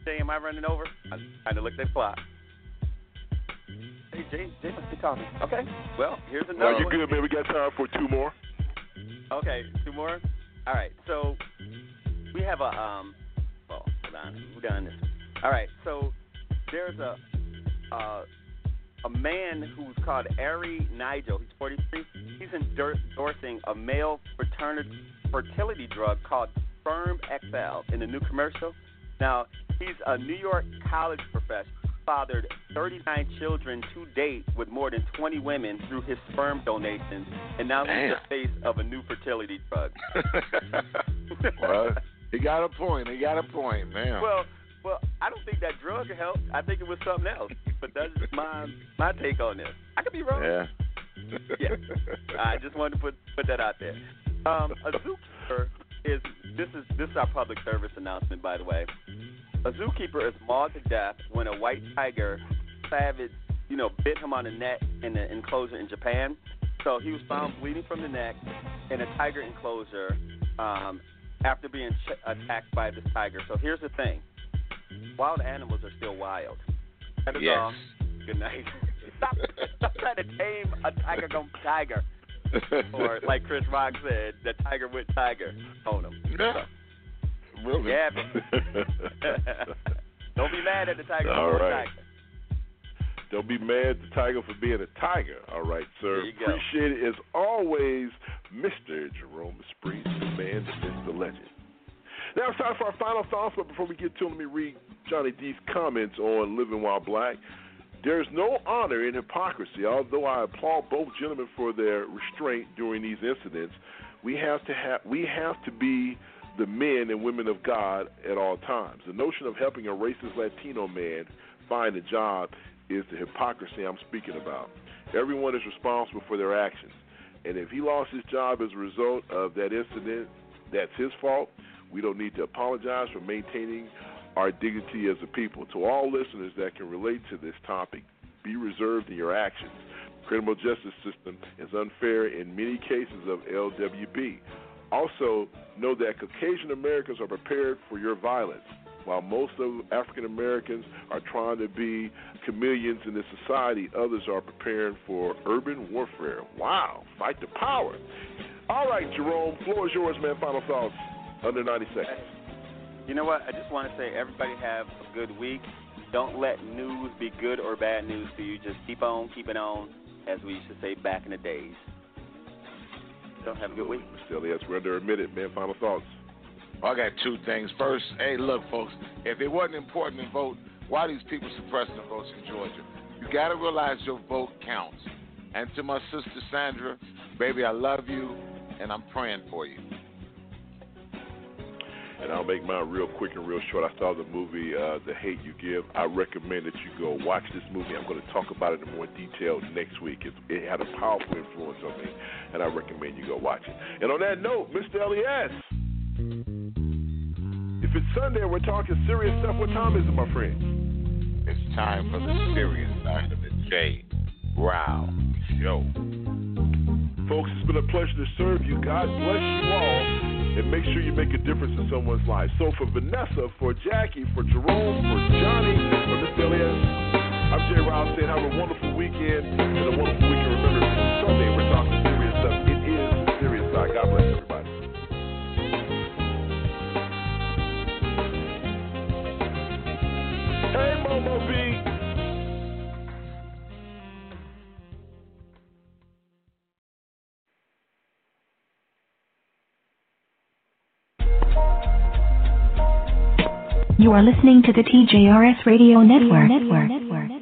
Jay, am I running over? I kind of looked at the clock. Hey, Jay, Jay must be talking. Okay. Well, here's No, another you're one. good, man. We got time for two more. Okay, two more. All right, so we have a um. Well, hold on, we're done this. All right, so there's a uh, a man who's called Ari Nagel. He's 43. He's endorsing a male fertility drug called Sperm XL in a new commercial. Now he's a New York college professor. Fathered 39 children to date with more than 20 women through his sperm donations, and now he's the face of a new fertility drug. well, he got a point. He got a point, man. Well, well, I don't think that drug helped. I think it was something else. But that's just my my take on this. I could be wrong. yeah. Yeah. I just wanted to put put that out there. Um, a zookeeper is this is this is our public service announcement, by the way. A zookeeper is mauled to death when a white tiger savage, you know, bit him on the neck in the enclosure in Japan. So he was found bleeding from the neck in a tiger enclosure um, after being ch- attacked by this tiger. So here's the thing: wild animals are still wild. That is Yes. all. Good night. Stop, stop trying to tame a tiger gonna tiger. Or like Chris Rock said, the tiger with tiger on him. Yeah. Really? Yeah. Don't be mad at the tiger. All right. tiger. Don't be mad at the tiger for being a tiger. All right, sir. There you go. Appreciate it as always, Mr. Jerome Esprit, the man, the myth, the legend. Now it's time for our final thoughts, but before we get to them, let me read Johnny D's comments on Living While Black. There's no honor in hypocrisy. Although I applaud both gentlemen for their restraint during these incidents, we have to have we have to be the men and women of God at all times. The notion of helping a racist Latino man find a job is the hypocrisy I'm speaking about. Everyone is responsible for their actions. And if he lost his job as a result of that incident, that's his fault. We don't need to apologize for maintaining our dignity as a people. To all listeners that can relate to this topic, be reserved in your actions. Criminal justice system is unfair in many cases of LWB. Also, know that Caucasian Americans are prepared for your violence. While most of African Americans are trying to be chameleons in this society, others are preparing for urban warfare. Wow, fight the power. All right, Jerome, floor is yours, man. Final thoughts under 90 seconds. You know what? I just want to say everybody have a good week. Don't let news be good or bad news to you. Just keep on keeping on, as we used to say back in the days. So have a good week. Still, yes, we're under a minute, man. Final thoughts. I got two things. First, hey, look, folks, if it wasn't important to vote, why are these people suppressing the votes in Georgia? You got to realize your vote counts. And to my sister Sandra, baby, I love you, and I'm praying for you. And I'll make mine real quick and real short. I saw the movie uh, The Hate You Give. I recommend that you go watch this movie. I'm going to talk about it in more detail next week. It, it had a powerful influence on me, and I recommend you go watch it. And on that note, Mr. Elias, if it's Sunday we're talking serious stuff, what time is it, my friend? It's time for the serious side of the J. Wow Show. Folks, it's been a pleasure to serve you. God bless you all. And make sure you make a difference in someone's life. So for Vanessa, for Jackie, for Jerome, for Johnny, for Mr. Elias, I'm Jay Rouse saying have a wonderful weekend and a wonderful weekend. Remember, Sunday we're talking serious stuff. It is serious side. God bless everybody. Hey, Momo B. You are listening to the TJRS Radio Network. Network. Network.